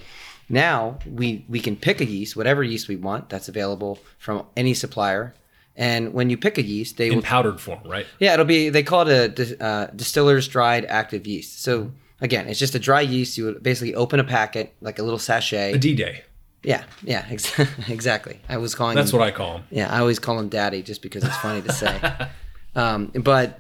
now we we can pick a yeast whatever yeast we want that's available from any supplier. And when you pick a yeast they in will powdered form right? Yeah it'll be they call it a uh, distiller's dried active yeast. So again it's just a dry yeast. You would basically open a packet like a little sachet. A d-day yeah yeah ex- exactly i was calling that's them- what i call him. yeah, I always call him daddy just because it's funny to say. Um, but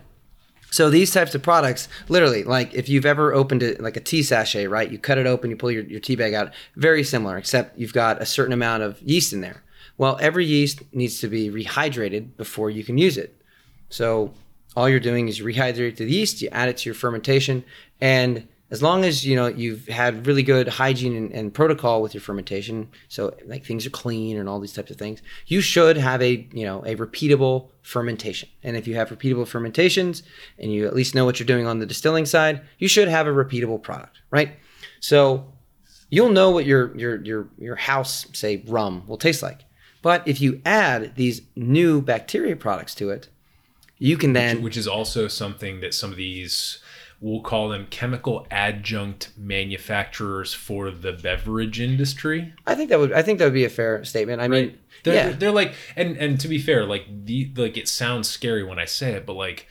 so these types of products, literally, like if you've ever opened it like a tea sachet, right? You cut it open, you pull your, your tea bag out, very similar, except you've got a certain amount of yeast in there. Well, every yeast needs to be rehydrated before you can use it. So all you're doing is you rehydrate the yeast, you add it to your fermentation, and as long as you know you've had really good hygiene and, and protocol with your fermentation, so like things are clean and all these types of things, you should have a you know a repeatable fermentation. And if you have repeatable fermentations and you at least know what you're doing on the distilling side, you should have a repeatable product, right? So you'll know what your your your your house say rum will taste like. But if you add these new bacteria products to it, you can then which is also something that some of these we'll call them chemical adjunct manufacturers for the beverage industry. I think that would I think that would be a fair statement. I mean, they're, yeah, they're like and and to be fair like the like it sounds scary when i say it but like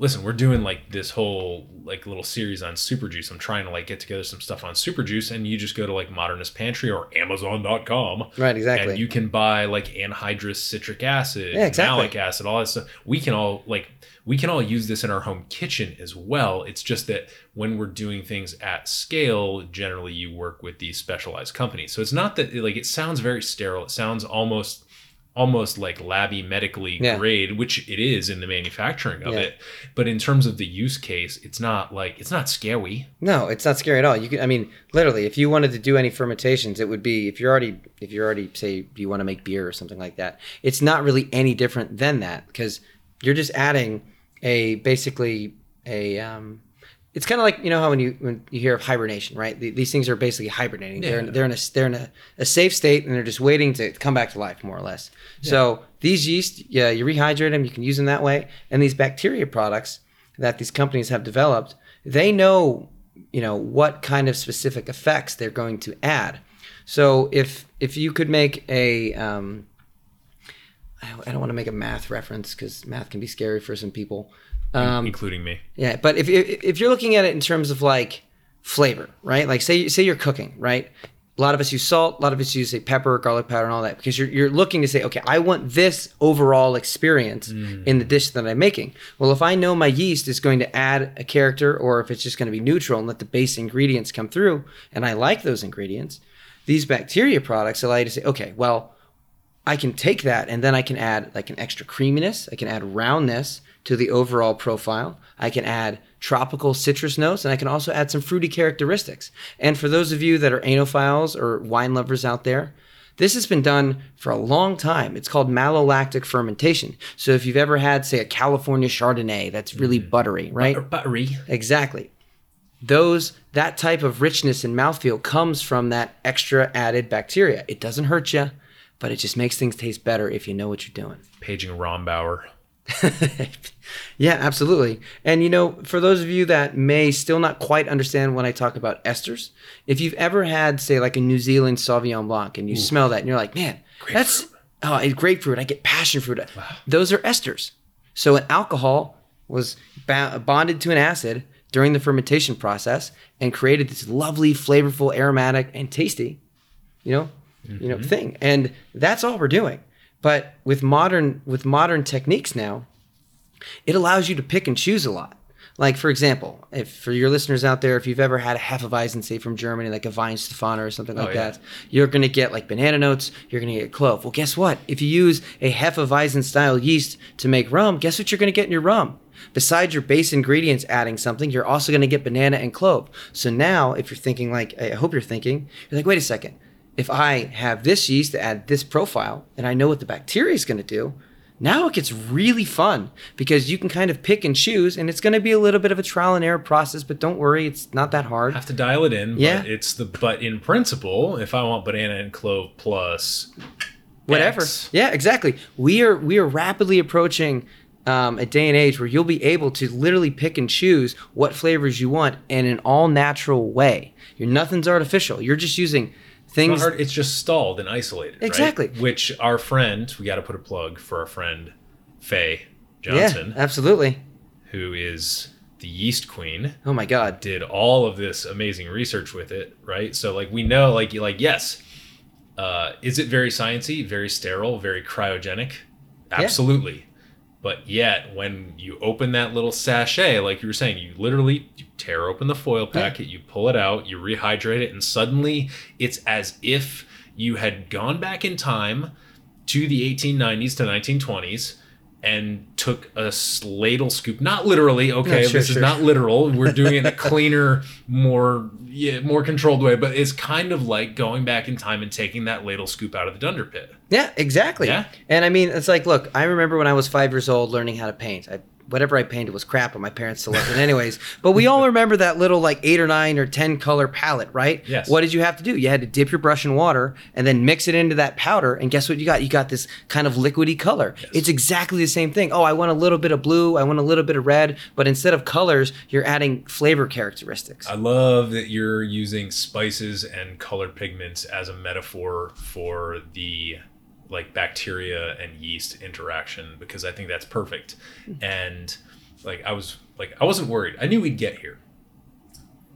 listen we're doing like this whole like little series on super juice. I'm trying to like get together some stuff on super juice and you just go to like modernist pantry or amazon.com Right, exactly. and you can buy like anhydrous citric acid Yeah, exactly. malic acid all that stuff. We can all like we can all use this in our home kitchen as well. It's just that when we're doing things at scale generally you work with these specialized companies. So it's not that like it sounds very sterile. It sounds almost almost like labby medically Yeah. grade which it is in the manufacturing of Yeah. it but in terms of the use case it's not like it's not scary no, it's not scary at all. You can, I mean, literally, if you wanted to do any fermentations, it would be if you're already if you're already say you want to make beer or something like that. It's not really any different than that because you're just adding a basically a um, it's kind of like you know how when you when you hear of hibernation, right? The, these things are basically hibernating. They're in, they're in a they're in a, a safe state and they're just waiting to come back to life, more or less. So these yeast, yeah, you rehydrate them, you can use them that way. And these bacteria products that these companies have developed, they know you know what kind of specific effects they're going to add. So if if you could make a um, I don't want to make a math reference because math can be scary for some people. Um, including me yeah, but if, if if you're looking at it in terms of like flavor, right? Like say say you're cooking, right? A lot of us use salt, a lot of us use say pepper, garlic powder, and all that because you're you're looking to say, okay, I want this overall experience in the dish that I'm making. Well, if I know my yeast is going to add a character, or if it's just going to be neutral and let the base ingredients come through, and I like those ingredients, these bacteria products allow you to say, okay, well, I can take that and then I can add like an extra creaminess. I can add roundness to the overall profile. I can add tropical citrus notes and I can also add some fruity characteristics. And for those of you that are oenophiles or wine lovers out there, this has been done for a long time. It's called malolactic fermentation. So if you've ever had, say, a California Chardonnay that's really mm-hmm. buttery, right? Or buttery Exactly. Those that type of richness and mouthfeel comes from that extra added bacteria. It doesn't hurt you, but it just makes things taste better if you know what you're doing. paging rombauer yeah, absolutely. And you know, for those of you that may still not quite understand when I talk about esters, if you've ever had, say, like a New Zealand Sauvignon Blanc, and you smell that, and you're like, man, that's oh, it's grapefruit. I get passion fruit. Those are esters. So an alcohol was ba- bonded to an acid during the fermentation process and created this lovely, flavorful, aromatic, and tasty, you know, you know, mm-hmm. thing. And that's all we're doing. But with modern with modern techniques now, it allows you to pick and choose a lot. Like for example, if for your listeners out there, if you've ever had a Hefeweizen, say from Germany, like a Weihenstephaner or something like Oh, yeah. that, you're gonna get like banana notes. You're gonna get clove. Well, guess what? If you use a Hefeweizen style yeast to make rum, guess what you're gonna get in your rum? Besides your base ingredients adding something, you're also gonna get banana and clove. So now, if you're thinking like, I hope you're thinking, you're like, wait a second. If I have this yeast to add this profile, and I know what the bacteria is gonna do, now it gets really fun because you can kind of pick and choose, and it's going to be a little bit of a trial and error process. But don't worry, it's not that hard. have to dial it in. Yeah. But it's the but in principle, if I want banana and clove plus Whatever. X, Yeah, exactly. We are we are rapidly approaching um, a day and age where you'll be able to literally pick and choose what flavors you want in an all natural way. You're nothing's artificial. You're just using things. hard, it's just stalled and isolated. right? Exactly. Which our friend, we got to put a plug for our friend Faye Johnson. Yeah, absolutely. who is the yeast queen. Oh my God. did all of this amazing research with it, right? So like we know, like you like yes, uh, is it very sciency, very sterile, very cryogenic? Absolutely. But yet, when you open that little sachet, like you were saying, you literally you tear open the foil packet, you pull it out, you rehydrate it, and suddenly it's as if you had gone back in time to the 1890s to 1920s and took a ladle scoop not literally okay Yeah, sure, this sure. is not literal we're doing it in a cleaner more yeah, more controlled way but it's kind of like going back in time and taking that ladle scoop out of the dunder pit Yeah, exactly. Yeah. And I mean, it's like, look, I remember when I was five years old learning how to paint. I, whatever I painted was crap, but my parents still loved it anyways. But we all remember that little like eight or nine or ten color palette, right? Yes. What did you have to do? You had to dip your brush in water and then mix it into that powder, and guess what you got? You got this kind of liquidy color. It's exactly the same thing. Oh, I want a little bit of blue, I want a little bit of red, but instead of colors, you're adding flavor characteristics. i love that you're using spices and colored pigments as a metaphor for the like bacteria and yeast interaction because i think that's perfect. Mm-hmm. And like i was like i wasn't worried. I knew we'd get here.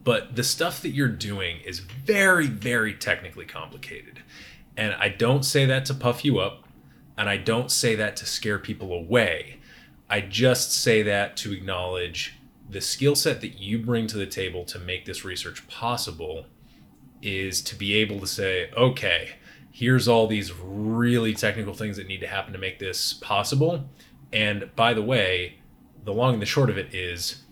But the stuff that you're doing is very very technically complicated. And i don't say that to puff you up and i don't say that to scare people away. I just say that to acknowledge the skill set that you bring to the table to make this research possible is to be able to say okay here's all these really technical things that need to happen to make this possible and by the way the long and the short of it is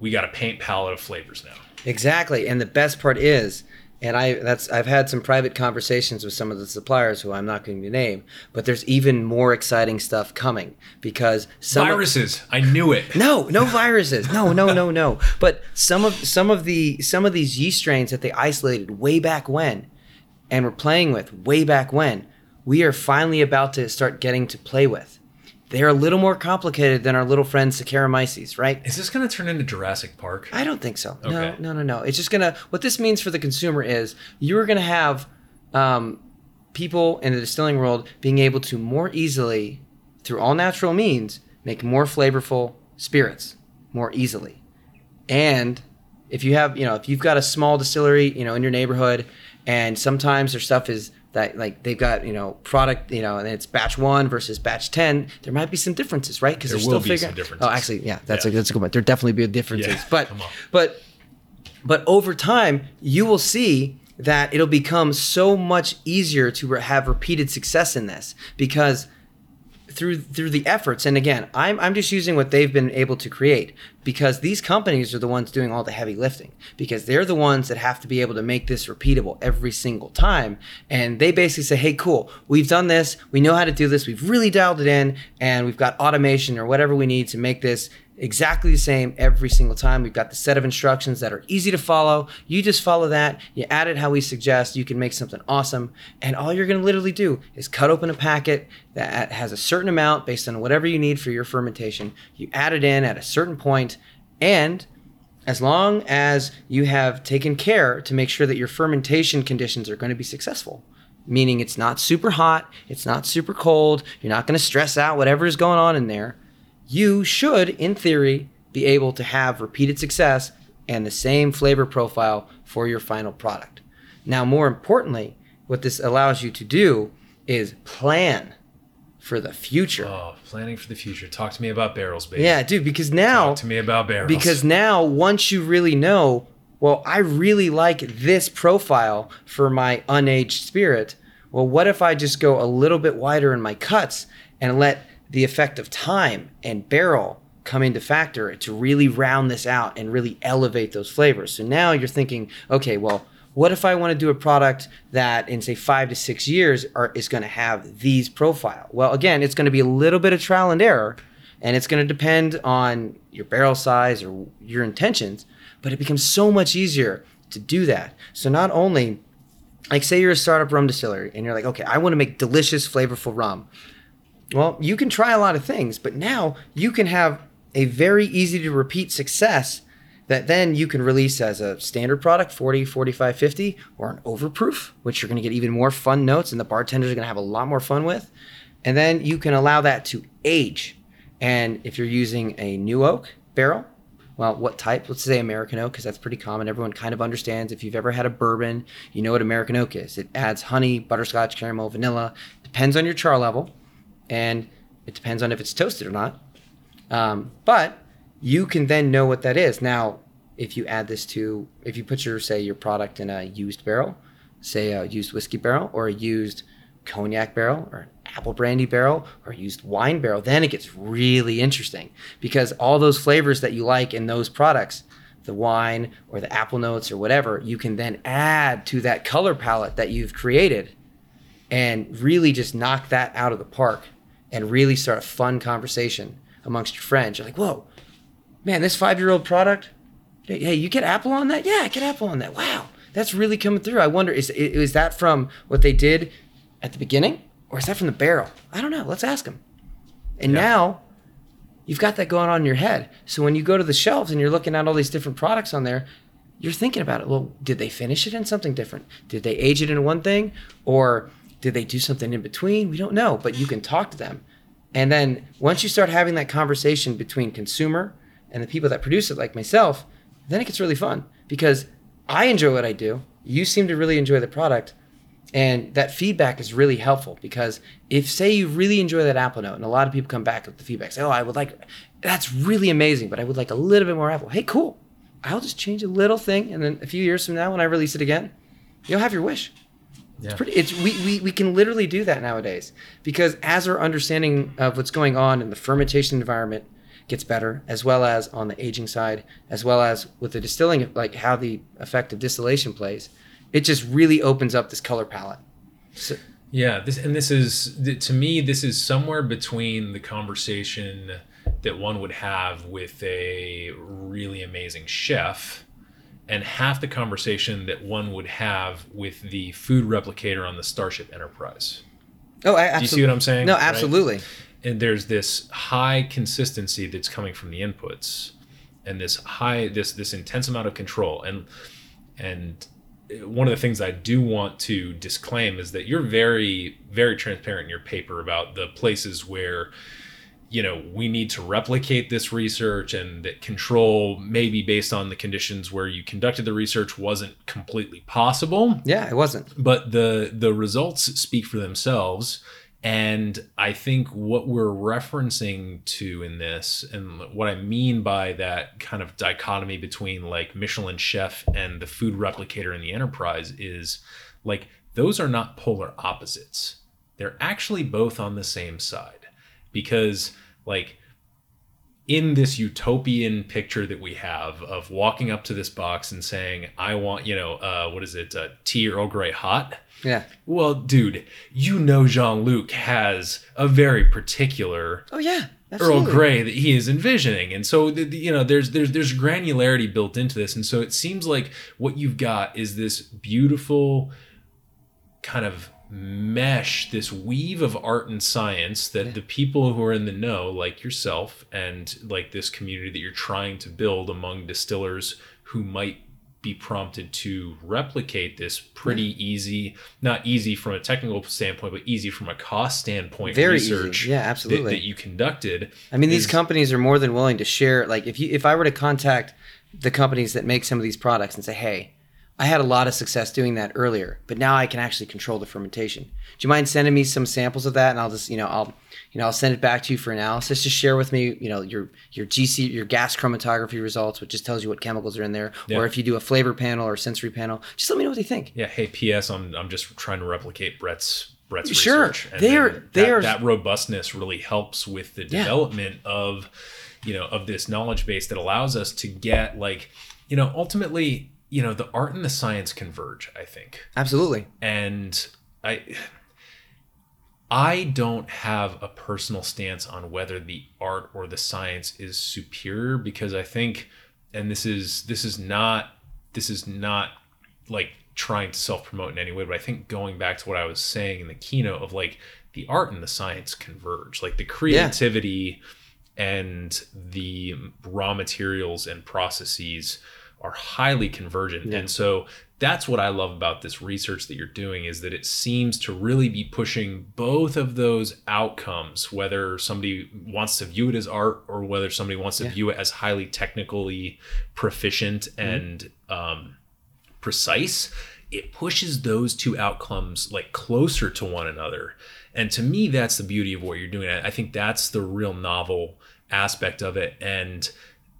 we got a paint palette of flavors now Exactly. And the best part is, and I that's I've had some private conversations with some of the suppliers who I'm not going to name, but there's even more exciting stuff coming because some of- viruses i knew it no, no viruses. No, no, no, no. But some of some of the some of these yeast strains that they isolated way back when and were playing with way back when, we are finally about to start getting to play with. They're a little more complicated than our little friend Saccharomyces, right? is this going to turn into jurassic park I don't think so. Okay. No, no, no, no. It's just gonna. What this means for the consumer is you're gonna have um, people in the distilling world being able to more easily, through all natural means, make more flavorful spirits more easily. And if you have, you know, if you've got a small distillery, you know, in your neighborhood, and sometimes their stuff is that like they've got you know product you know and it's batch one versus batch 10 there might be some differences right because There they're will still be figuring some differences. oh actually yeah that's Yeah. a that's a good point there definitely be differences Yeah, but but but over time you will see that it'll become so much easier to have repeated success in this because through through the efforts. And again I'm, I'm just using what they've been able to create because these companies are the ones doing all the heavy lifting because they're the ones that have to be able to make this repeatable every single time. And they basically say hey cool we've done this. We know how to do this. We've really dialed it in and we've got automation or whatever we need to make this exactly the same every single time. We've got the set of instructions that are easy to follow. You just follow that, you add it how we suggest, you can make something awesome. And all you're going to literally do is cut open a packet that has a certain amount based on whatever you need for your fermentation. You add it in at a certain point, and as long as you have taken care to make sure that your fermentation conditions are going to be successful meaning it's not super hot it's not super cold you're not going to stress out whatever is going on in there you should, in theory, be able to have repeated success and the same flavor profile for your final product. Now, more importantly, what this allows you to do is plan for the future. Oh, planning for the future. Talk to me about barrels, baby. Yeah, dude, because now Talk to me about barrels. because now once you really know, well, I really like this profile for my unaged spirit. Well, what if I just go a little bit wider in my cuts and let the effect of time and barrel come into factor to really round this out and really elevate those flavors. So now you're thinking, okay, well, what if I want to do a product that in say five to six years are, is going to have these profile? Well, again, it's going to be a little bit of trial and error, and it's going to depend on your barrel size or your intentions. But it becomes so much easier to do that. So not only, like, say you're a startup rum distillery and you're like, okay, I want to make delicious, flavorful rum. Well, you can try a lot of things, but now you can have a very easy to repeat success that then you can release as a standard product 40 45 50 or an overproof which you're going to get even more fun notes and the bartenders are going to have a lot more fun with. And then you can allow that to age. And if you're using a new oak barrel well what type? Let's say american oak because that's pretty common. Everyone kind of understands. If you've ever had a bourbon you know what american oak is. It adds honey butterscotch caramel vanilla depends on your char level and it depends on if it's toasted or not um, but you can then know what that is. Now, if you add this to, if you put your, say, your product in a used barrel, say a used whiskey barrel or a used cognac barrel or an apple brandy barrel or a used wine barrel, then it gets really interesting because all those flavors that you like in those products, the wine or the apple notes or whatever, you can then add to that color palette that you've created and really just knock that out of the park and really start a fun conversation amongst your friends. You're like, whoa, man, this five year old product, hey, you get Apple on that? Yeah, I get Apple on that. Wow, that's really coming through. I wonder, is, is that from what they did at the beginning or is that from the barrel? I don't know. Let's ask them. And now you've got that going on in your head. So when you go to the shelves and you're looking at all these different products on there, you're thinking about it. Well, did they finish it in something different? Did they age it in one thing? Or did they do something in between? We don't know, but you can talk to them. And then once you start having that conversation between consumer and the people that produce it, like myself, then it gets really fun because I enjoy what I do. You seem to really enjoy the product. And that feedback is really helpful because if, say, you really enjoy that apple note, and a lot of people come back with the feedback, say, Oh, I would like, that's really amazing, but I would like a little bit more apple. Hey, cool. I'll just change a little thing. And then a few years from now, when I release it again, you'll have your wish. It's pretty. It's we, we we can literally do that nowadays because as our understanding of what's going on in the fermentation environment gets better, as well as on the aging side, as well as with the distilling, like how the effect of distillation plays, it just really opens up this color palette. So, Yeah, this and this is to me this is somewhere between the conversation that one would have with a really amazing chef and half the conversation that one would have with the food replicator on the Starship Enterprise. oh, I, Do you see what I'm saying? No, Right? absolutely. and there's this high consistency that's coming from the inputs and this high this this intense amount of control and and one of the things I do want to disclaim is that you're very very transparent in your paper about the places where you know we need to replicate this research and that control maybe based on the conditions where you conducted the research wasn't completely possible. Yeah, it wasn't. but the the results speak for themselves. And i think what we're referencing to in this and what i mean by that kind of dichotomy between like michelin chef and the food replicator in the enterprise is like those are not polar opposites. They're actually both on the same side. Because like in this utopian picture that we have of walking up to this box and saying i want you know uh, what is it uh, tea earl grey hot Yeah. well, dude, you know Jean Luc has a very particular Oh yeah. Earl. Grey that he is envisioning, and so the, the- you know there's there's there's granularity built into this, and so it seems like what you've got is this beautiful kind of mesh, this weave of art and science that the people who are in the know, like yourself, and like this community that you're trying to build among distillers who might be prompted to replicate this pretty easy, not easy from a technical standpoint, but easy from a cost standpoint Very easy. research Yeah, that- absolutely. that you conducted. I mean, these companies are more than willing to share. Like, if you if I were to contact the companies that make some of these products and say, "Hey, I had a lot of success doing that earlier, but now I can actually control the fermentation. Do you mind sending me some samples of that, and I'll just, you know, I'll, you know, I'll send it back to you for analysis. Just share with me, you know, your your GC, your gas chromatography results, which just tells you what chemicals are in there, Yeah. or if you do a flavor panel or sensory panel, just let me know what they think. Yeah. Hey, P.S. I'm I'm just trying to replicate Brett's Brett's Sure. research. And They are- they that, are- that robustness really helps with the Yeah. development of you know of this knowledge base that allows us to get like you know ultimately you know the art and the science converge. I think. Absolutely. and I I don't have a personal stance on whether the art or the science is superior because I think and this is this is not this is not like trying to self-promote in any way but I think going back to what I was saying in the keynote of like the art and the science converge like the creativity and the raw materials and processes are highly convergent. And so that's what i love about this research that you're doing is that it seems to really be pushing both of those outcomes whether somebody wants to view it as art or whether somebody wants to view it as highly technically proficient and um, precise. It pushes those two outcomes like closer to one another. And to me that's the beauty of what you're doing. I think that's the real novel aspect of it. And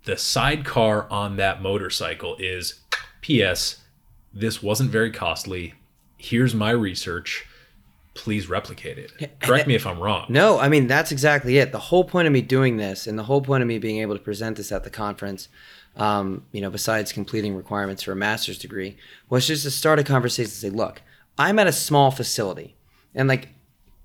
the sidecar on that motorcycle is ps this wasn't very costly. Here's my research. Please replicate it. Correct me if i'm wrong. No, I mean that's exactly it. The whole point of me doing this, and the whole point of me being able to present this at the conference, um, you know, besides completing requirements for a master's degree, was just to start a conversation and say, look, I'm at a small facility, and like,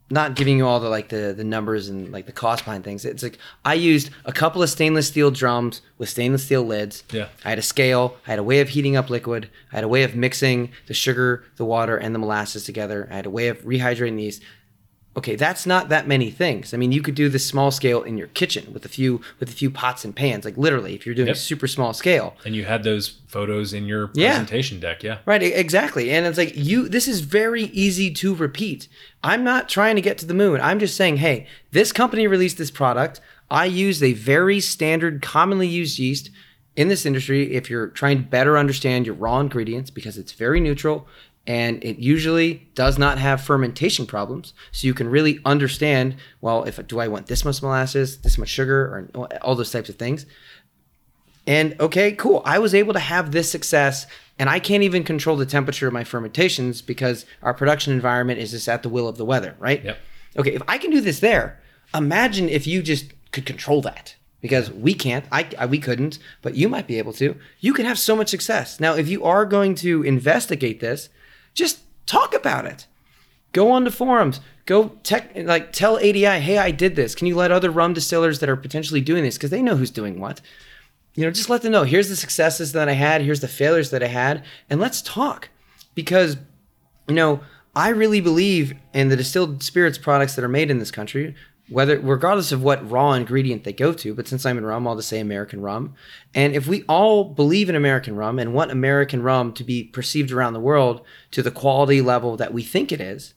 not giving you all the like the the numbers and like the cost behind things. It's like I used a couple of stainless steel drums with stainless steel lids. Yeah. I had a scale. I had a way of heating up liquid. I had a way of mixing the sugar, the water, and the molasses together. I had a way of rehydrating these okay that's not that many things. I mean you could do this small scale in your kitchen with a few with a few pots and pans. Like literally if you're doing Yep. super small scale. And you had those photos in your Yeah. presentation deck yeah. Right exactly. And it's like you this is very easy to repeat. I'm not trying to get to the moon. I'm just saying hey this company released this product. I used a very standard commonly used yeast in this industry. If you're trying to better understand your raw ingredients because it's very neutral and it usually does not have fermentation problems so you can really understand well if do i want this much molasses this much sugar or all those types of things and okay, cool. I was able to have this success, and I can't even control the temperature of my fermentations because our production environment is just at the will of the weather, right? Yep. Okay, if I can do this there, imagine if you just could control that. Because we can't, I, I we couldn't, but you might be able to. You can have so much success. Now, if you are going to investigate this, just talk about it. Go on to forums. Go tech like tell adi hey i did this. Can you let other rum distillers that are potentially doing this because they know who's doing what. You know just let them know here's the successes that i had here's the failures that i had and let's talk. Because you know i really believe in the distilled spirits products that are made in this country whether regardless of what raw ingredient they go to but since i'm in rum i'll just say american rum. And if we all believe in american rum and want american rum to be perceived around the world to the quality level that we think it is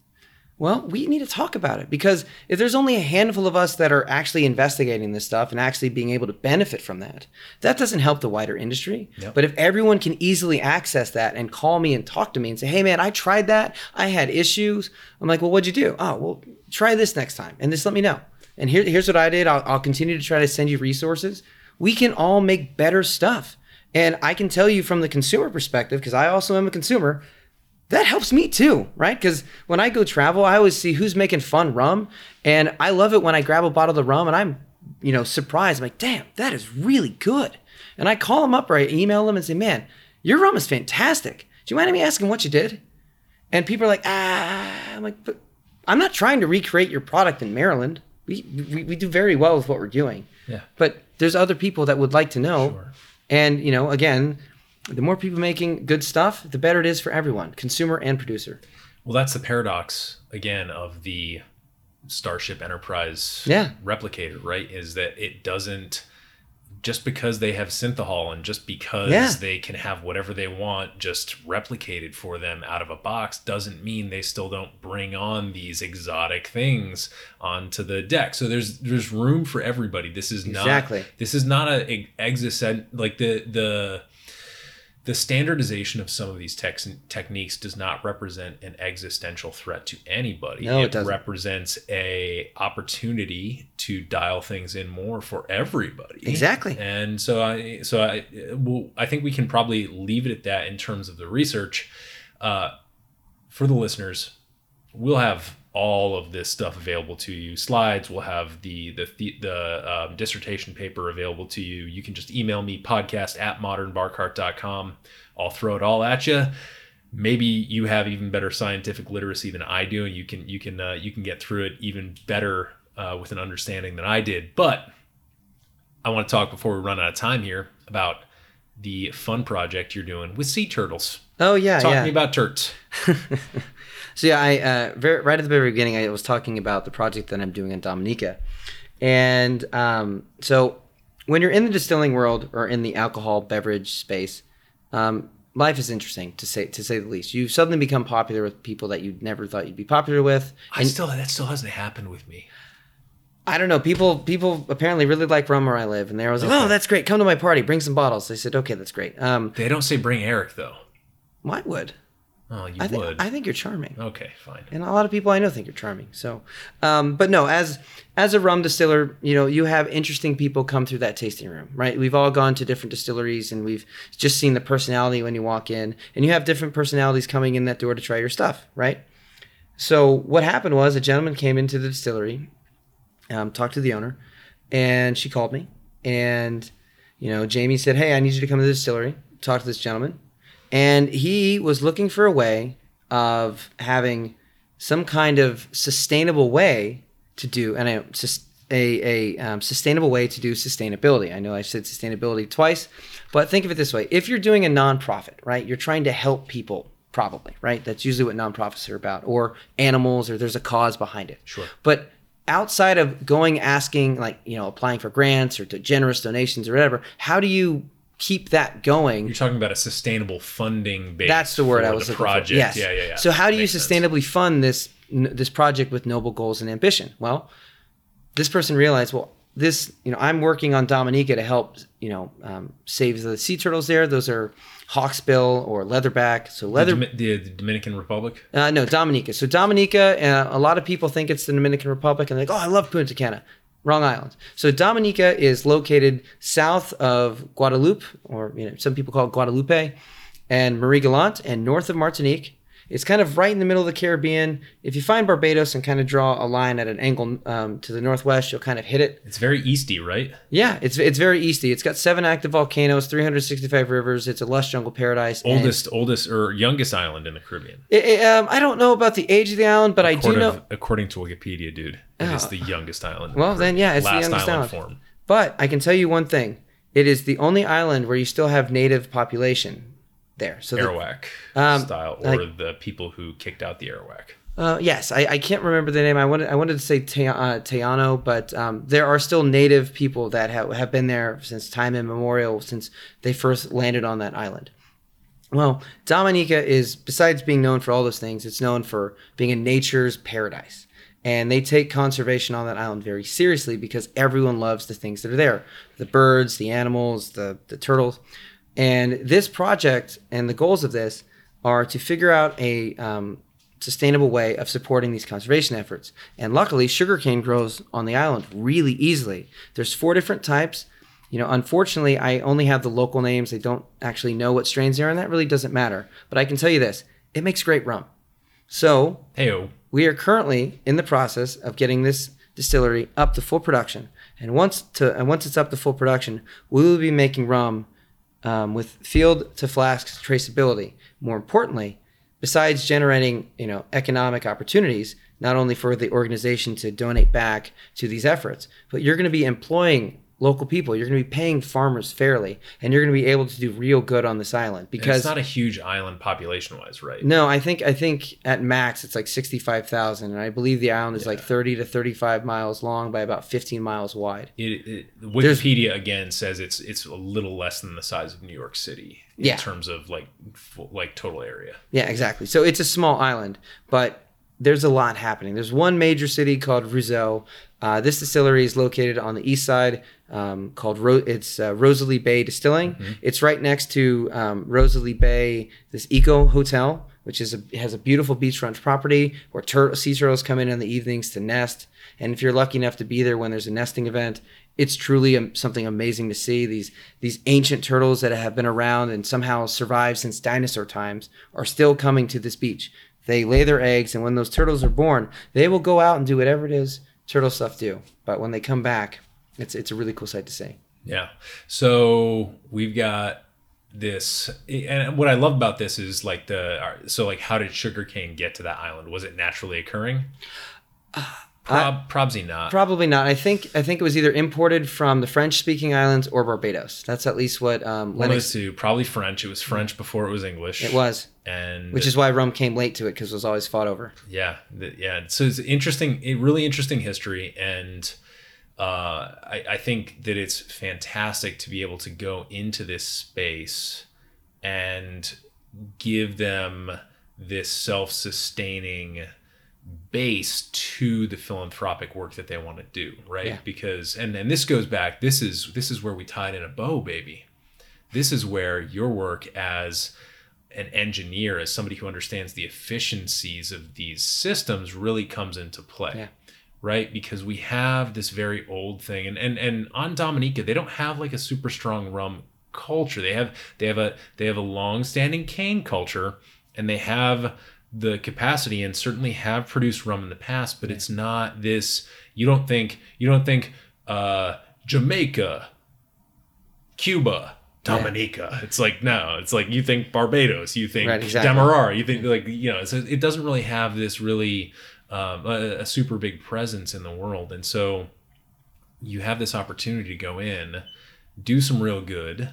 well, we need to talk about it because if there's only a handful of us that are actually investigating this stuff and actually being able to benefit from that, that doesn't help the wider industry. But if everyone can easily access that and call me and talk to me and say, hey, man, I tried that. I had issues. I'm like, well, what'd you do? Oh, well, try this next time and just let me know. And here, here's what I did. I'll, I'll continue to try to send you resources. We can all make better stuff. And I can tell you from the consumer perspective, because I also am a consumer, that helps me too, right? Because when I go travel, I always see who's making fun rum, and I love it when I grab a bottle of rum and I'm, you know, surprised. I'm like, damn, that is really good. And I call them up or I email them and say, man, your rum is fantastic. Do you mind me asking what you did? And people are like, ah, I'm like, but I'm not trying to recreate your product in Maryland. We, we, we do very well with what we're doing. Yeah. But there's other people that would like to know. And, you know, again, the more people making good stuff, the better it is for everyone, consumer and producer. Well, that's the paradox again of the Starship Enterprise Yeah. replicator, right? Is that it doesn't just because they have synthehol and just because Yeah. they can have whatever they want just replicated for them out of a box doesn't mean they still don't bring on these exotic things onto the deck. So there's there's room for everybody. This is not Exactly. this is not a, a existent like the the the standardization of some of these tex- techniques does not represent an existential threat to anybody. No, it doesn't. represents a opportunity to dial things in more for everybody. Exactly. And so I so I well, I think we can probably leave it at that in terms of the research. Uh, for the listeners, we'll have all of this stuff available to you. Slides. We'll have the the the, the um, dissertation paper available to you. You can just email me podcast at modernbarcart.com. I'll throw it all at you. Maybe you have even better scientific literacy than I do, and you can you can uh, you can get through it even better uh, with an understanding than I did. But I want to talk before we run out of time here about the fun project you're doing with sea turtles. Oh yeah, Talk yeah. to me about turts. So yeah, I uh, very, right at the very beginning, I was talking about the project that I'm doing in Dominica, and um, so when you're in the distilling world or in the alcohol beverage space, um, life is interesting to say to say the least. You suddenly become popular with people that you never thought you'd be popular with. I still that still hasn't happened with me. I don't know. People people apparently really like rum where I live, and they was like, Okay. "Oh, that's great. Come to my party. Bring some bottles." I said, "Okay, that's great." Um, They don't say bring Eric though. I would. Oh, you I think would. I think you're charming. okay, fine. and a lot of people I know think you're charming. So, um, but no, as as a rum distiller, you know, you have interesting people come through that tasting room, right? We've all gone to different distilleries, and we've just seen the personality when you walk in, and you have different personalities coming in that door to try your stuff, right? So what happened was a gentleman came into the distillery, um, talked to the owner, and she called me, and you know, Jamie said, "Hey, I need you to come to the distillery, talk to this gentleman," and he was looking for a way of having some kind of sustainable way to do, and a sus- a, a um, sustainable way to do sustainability. I know I said sustainability twice, but think of it this way: if you're doing a nonprofit, right, you're trying to help people. Probably right. That's usually what nonprofits are about, or animals, or there's a cause behind it. Sure. But outside of going asking like you know applying for grants or to generous donations or whatever how do you keep that going You're talking about a sustainable funding base. that's the word for i was the looking project. for yes Yeah, yeah, yeah. so how do you Makes sense. sustainably fund this n- this project with noble goals and ambition well this person realized well this you know i'm working on dominica to help you know um, save the sea turtles there those are hawksbill or leatherback so leather Domi- the, the Dominican Republic? uh, no, Dominica. So Dominica, uh, a lot of people think it's the Dominican Republic, and they're like, "Oh, I love Punta Cana." Wrong island. So Dominica is located south of Guadeloupe, or you know, some people call it Guadalupe, and Marie Galante, and north of Martinique. It's kind of right in the middle of the Caribbean. If you find Barbados and kind of draw a line at an angle um, to the northwest, you'll kind of hit it. It's very easty, right? Yeah, it's it's very easty. It's got seven active volcanoes, 365 rivers. It's a lush jungle paradise. and- Oldest, oldest, or youngest island in the Caribbean. It- it, um, I don't know about the age of the island, but I do According, know. according to Wikipedia, dude, it is Oh. the youngest island. Well, the then, yeah, it's the youngest island island. form. But I can tell you one thing: it is the only island where you still have native population there. So the- Arawak Um, style, or like- the people who kicked out the Arawak. Uh, yes, I, I can't remember the name. I wanted I wanted to say Te, uh, Teano, but um, there are still native people that have, have been there since time immemorial, since they first landed on that island. Well, Dominica is besides being known for all those things, it's known for being a nature's paradise. And they take conservation on that island very seriously because everyone loves the things that are there. The birds, the animals, the, the turtles. And this project and the goals of this are to figure out a um, sustainable way of supporting these conservation efforts. And luckily, sugarcane grows on the island really easily. There's four different types. You know, unfortunately, I only have the local names. I don't actually know what strains they are, and that really doesn't matter. But I can tell you this: it makes great rum. So Heyo. we are currently in the process of getting this distillery up to full production. And once to and once it's up to full production, we will be making rum um, with field to flask traceability. More importantly, besides generating you know economic opportunities, not only for the organization to donate back to these efforts, but you're going to be employing local people. You're going to be paying farmers fairly, and you're going to be able to do real good on this island And because it's not a huge island population wise, right? no, I think I think at max it's like sixty five thousand, and I believe the island is like thirty to thirty five miles long by about fifteen miles wide. It, it, Wikipedia again says it's it's a little less than the size of New York City in Yeah. terms of like like total area. Yeah, exactly. So it's a small island, but there's a lot happening. There's one major city called Roseau. Uh, this distillery is located on the east side, um, called Ro- it's uh, Rosalie Bay Distilling. It's right next to um, Rosalie Bay, this eco hotel, which is a, has a beautiful beachfront property where tur- sea turtles come in in the evenings to nest. And if you're lucky enough to be there when there's a nesting event, it's truly um, something amazing to see. These these ancient turtles that have been around and somehow survived since dinosaur times are still coming to this beach. They lay their eggs, and when those turtles are born, they will go out and do whatever it is turtle stuff do. But when they come back, it's it's a really cool sight to see. Yeah. So we've got this, and what I love about this is like the so like how did sugarcane get to that island? Was it naturally occurring? Prob, probably not. Probably not. I think I think it was either imported from the French-speaking islands or Barbados. That's at least what um, Lennox. two, probably French. It was French before it was English. It was, and which is why rum came late to it because it was always fought over. yeah, yeah. So it's interesting, a really interesting history, and uh, I, I think that it's fantastic to be able to go into this space and give them this self-sustaining base to the philanthropic work that they want to do right Yeah. because and and this goes back this is this is where we tied in a bow baby this is where your work as an engineer as somebody who understands the efficiencies of these systems really comes into play Yeah. Right because we have this very old thing and and and on dominica they don't have like a super strong rum culture they have they have a they have a long standing cane culture and they have the capacity and certainly have produced rum in the past but it's not this you don't think you don't think uh jamaica Cuba, Dominica. It's like no, it's like you think Barbados, you think Right, exactly. Demerara, you think like you know, so it doesn't really have this really um, a, a super big presence in the world, and so you have this opportunity to go in, do some real good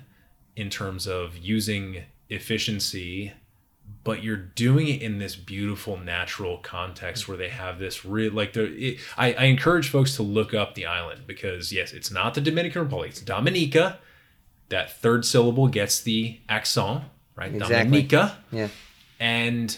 in terms of using efficiency but you're doing it in this beautiful natural context where they have this real like the I, I encourage folks to look up the island because yes it's not the dominican republic it's dominica that third syllable gets the accent right Exactly. dominica Yeah. and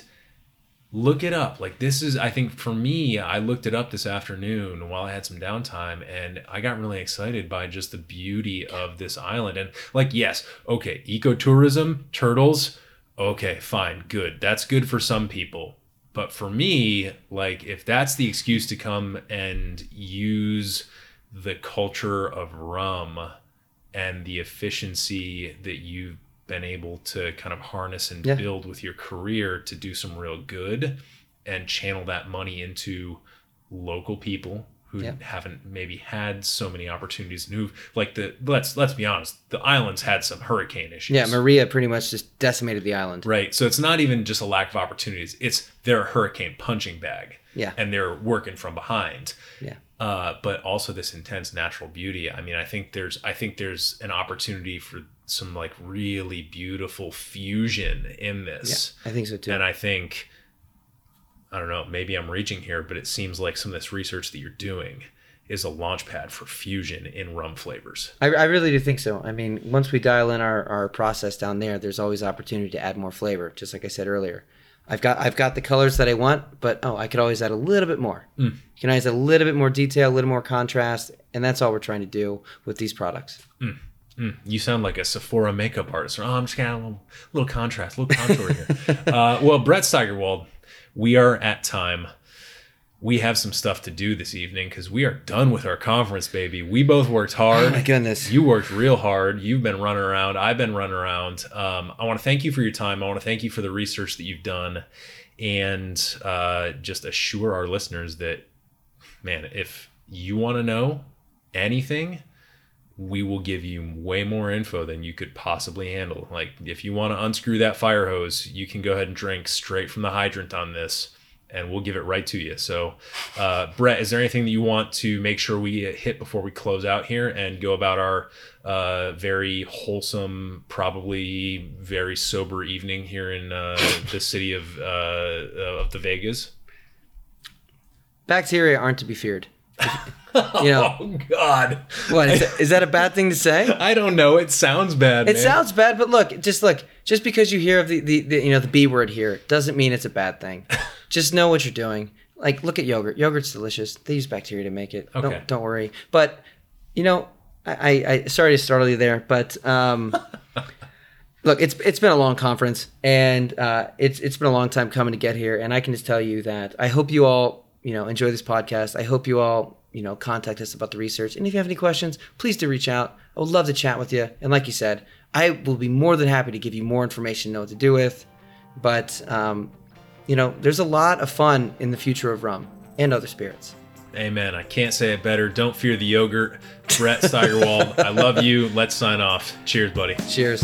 look it up. Like this is i think for me i looked it up this afternoon while i had some downtime and i got really excited by just the beauty of this island. And like yes okay ecotourism turtles okay fine good. That's good for some people. But for me like if that's the excuse to come and use the culture of rum and the efficiency that you've been able to kind of harness and Yeah. build with your career to do some real good and channel that money into local people who Yeah. haven't maybe had so many opportunities and who like the let's let's be honest the islands had some hurricane issues Yeah, Maria pretty much just decimated the island. Right. So it's not even just a lack of opportunities. It's their hurricane punching bag. Yeah. And they're working from behind. Yeah. Uh, but also this intense natural beauty. I mean, I think there's I think there's an opportunity for some like really beautiful fusion in this. Yeah, I think so too. And I think I don't know, maybe I'm reaching here, but it seems like some of this research that you're doing is a launch pad for fusion in rum flavors. I, I really do think so. I mean, once we dial in our, our process down there, there's always opportunity to add more flavor. Just like I said earlier, I've got I've got the colors that I want, but oh, I could always add a little bit more. Hmm. You can always add a little bit more detail, a little more contrast, and that's all we're trying to do with these products. Hmm. Hmm. You sound like a Sephora makeup artist. Oh, I'm just gonna add a little, little contrast, a little contour here. uh, well, Brett Steigerwaldt, we are at time. We have some stuff to do this evening because we are done with our conference, baby. We both worked hard. Oh my goodness. You worked real hard. You've been running around. I've been running around. Um, I want to thank you for your time. I want to thank you for the research that you've done, and uh, just assure our listeners that, man, if you want to know anything, we will give you way more info than you could possibly handle. Like if you want to unscrew that fire hose, you can go ahead and drink straight from the hydrant on this. And we'll give it right to you. So, uh, Brett, is there anything that you want to make sure we hit before we close out here and go about our uh, very wholesome, probably very sober evening here in uh, the city of uh, of the Vegas? Bacteria aren't to be feared. you know, Oh God, what is that, is that a bad thing to say? I don't know. It sounds bad. It man. sounds bad, but look, just look, just because you hear of the, the, the you know the B word here doesn't mean it's a bad thing. just know what you're doing. Like, look at yogurt. Yogurt's delicious. They use bacteria to make it. Okay. Don't, don't worry. But you know, I, I, I sorry to startle you there, but um, look, it's it's been a long conference, and uh, it's it's been a long time coming to get here, and I can just tell you that I hope you all you know enjoy this podcast. I hope you all you know contact us about the research, and if you have any questions, please do reach out. I would love to chat with you, and like you said, I will be more than happy to give you more information, know what to do with. But um, you know, there's a lot of fun in the future of rum and other spirits. Amen. I can't say it better. Don't fear the yogurt. Brett Steigerwaldt, I love you. Let's sign off. Cheers, buddy. Cheers.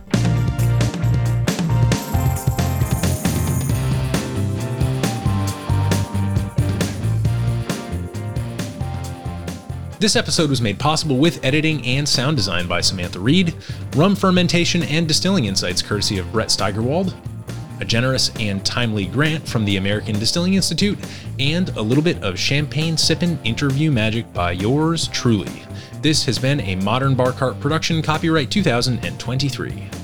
This episode was made possible with editing and sound design by Samantha Reed, rum fermentation and distilling insights courtesy of Brett Steigerwaldt, a generous and timely grant from the American Distilling Institute, and a little bit of champagne sippin' interview magic by yours truly. This has been a Modern Bar Cart production, copyright 2023.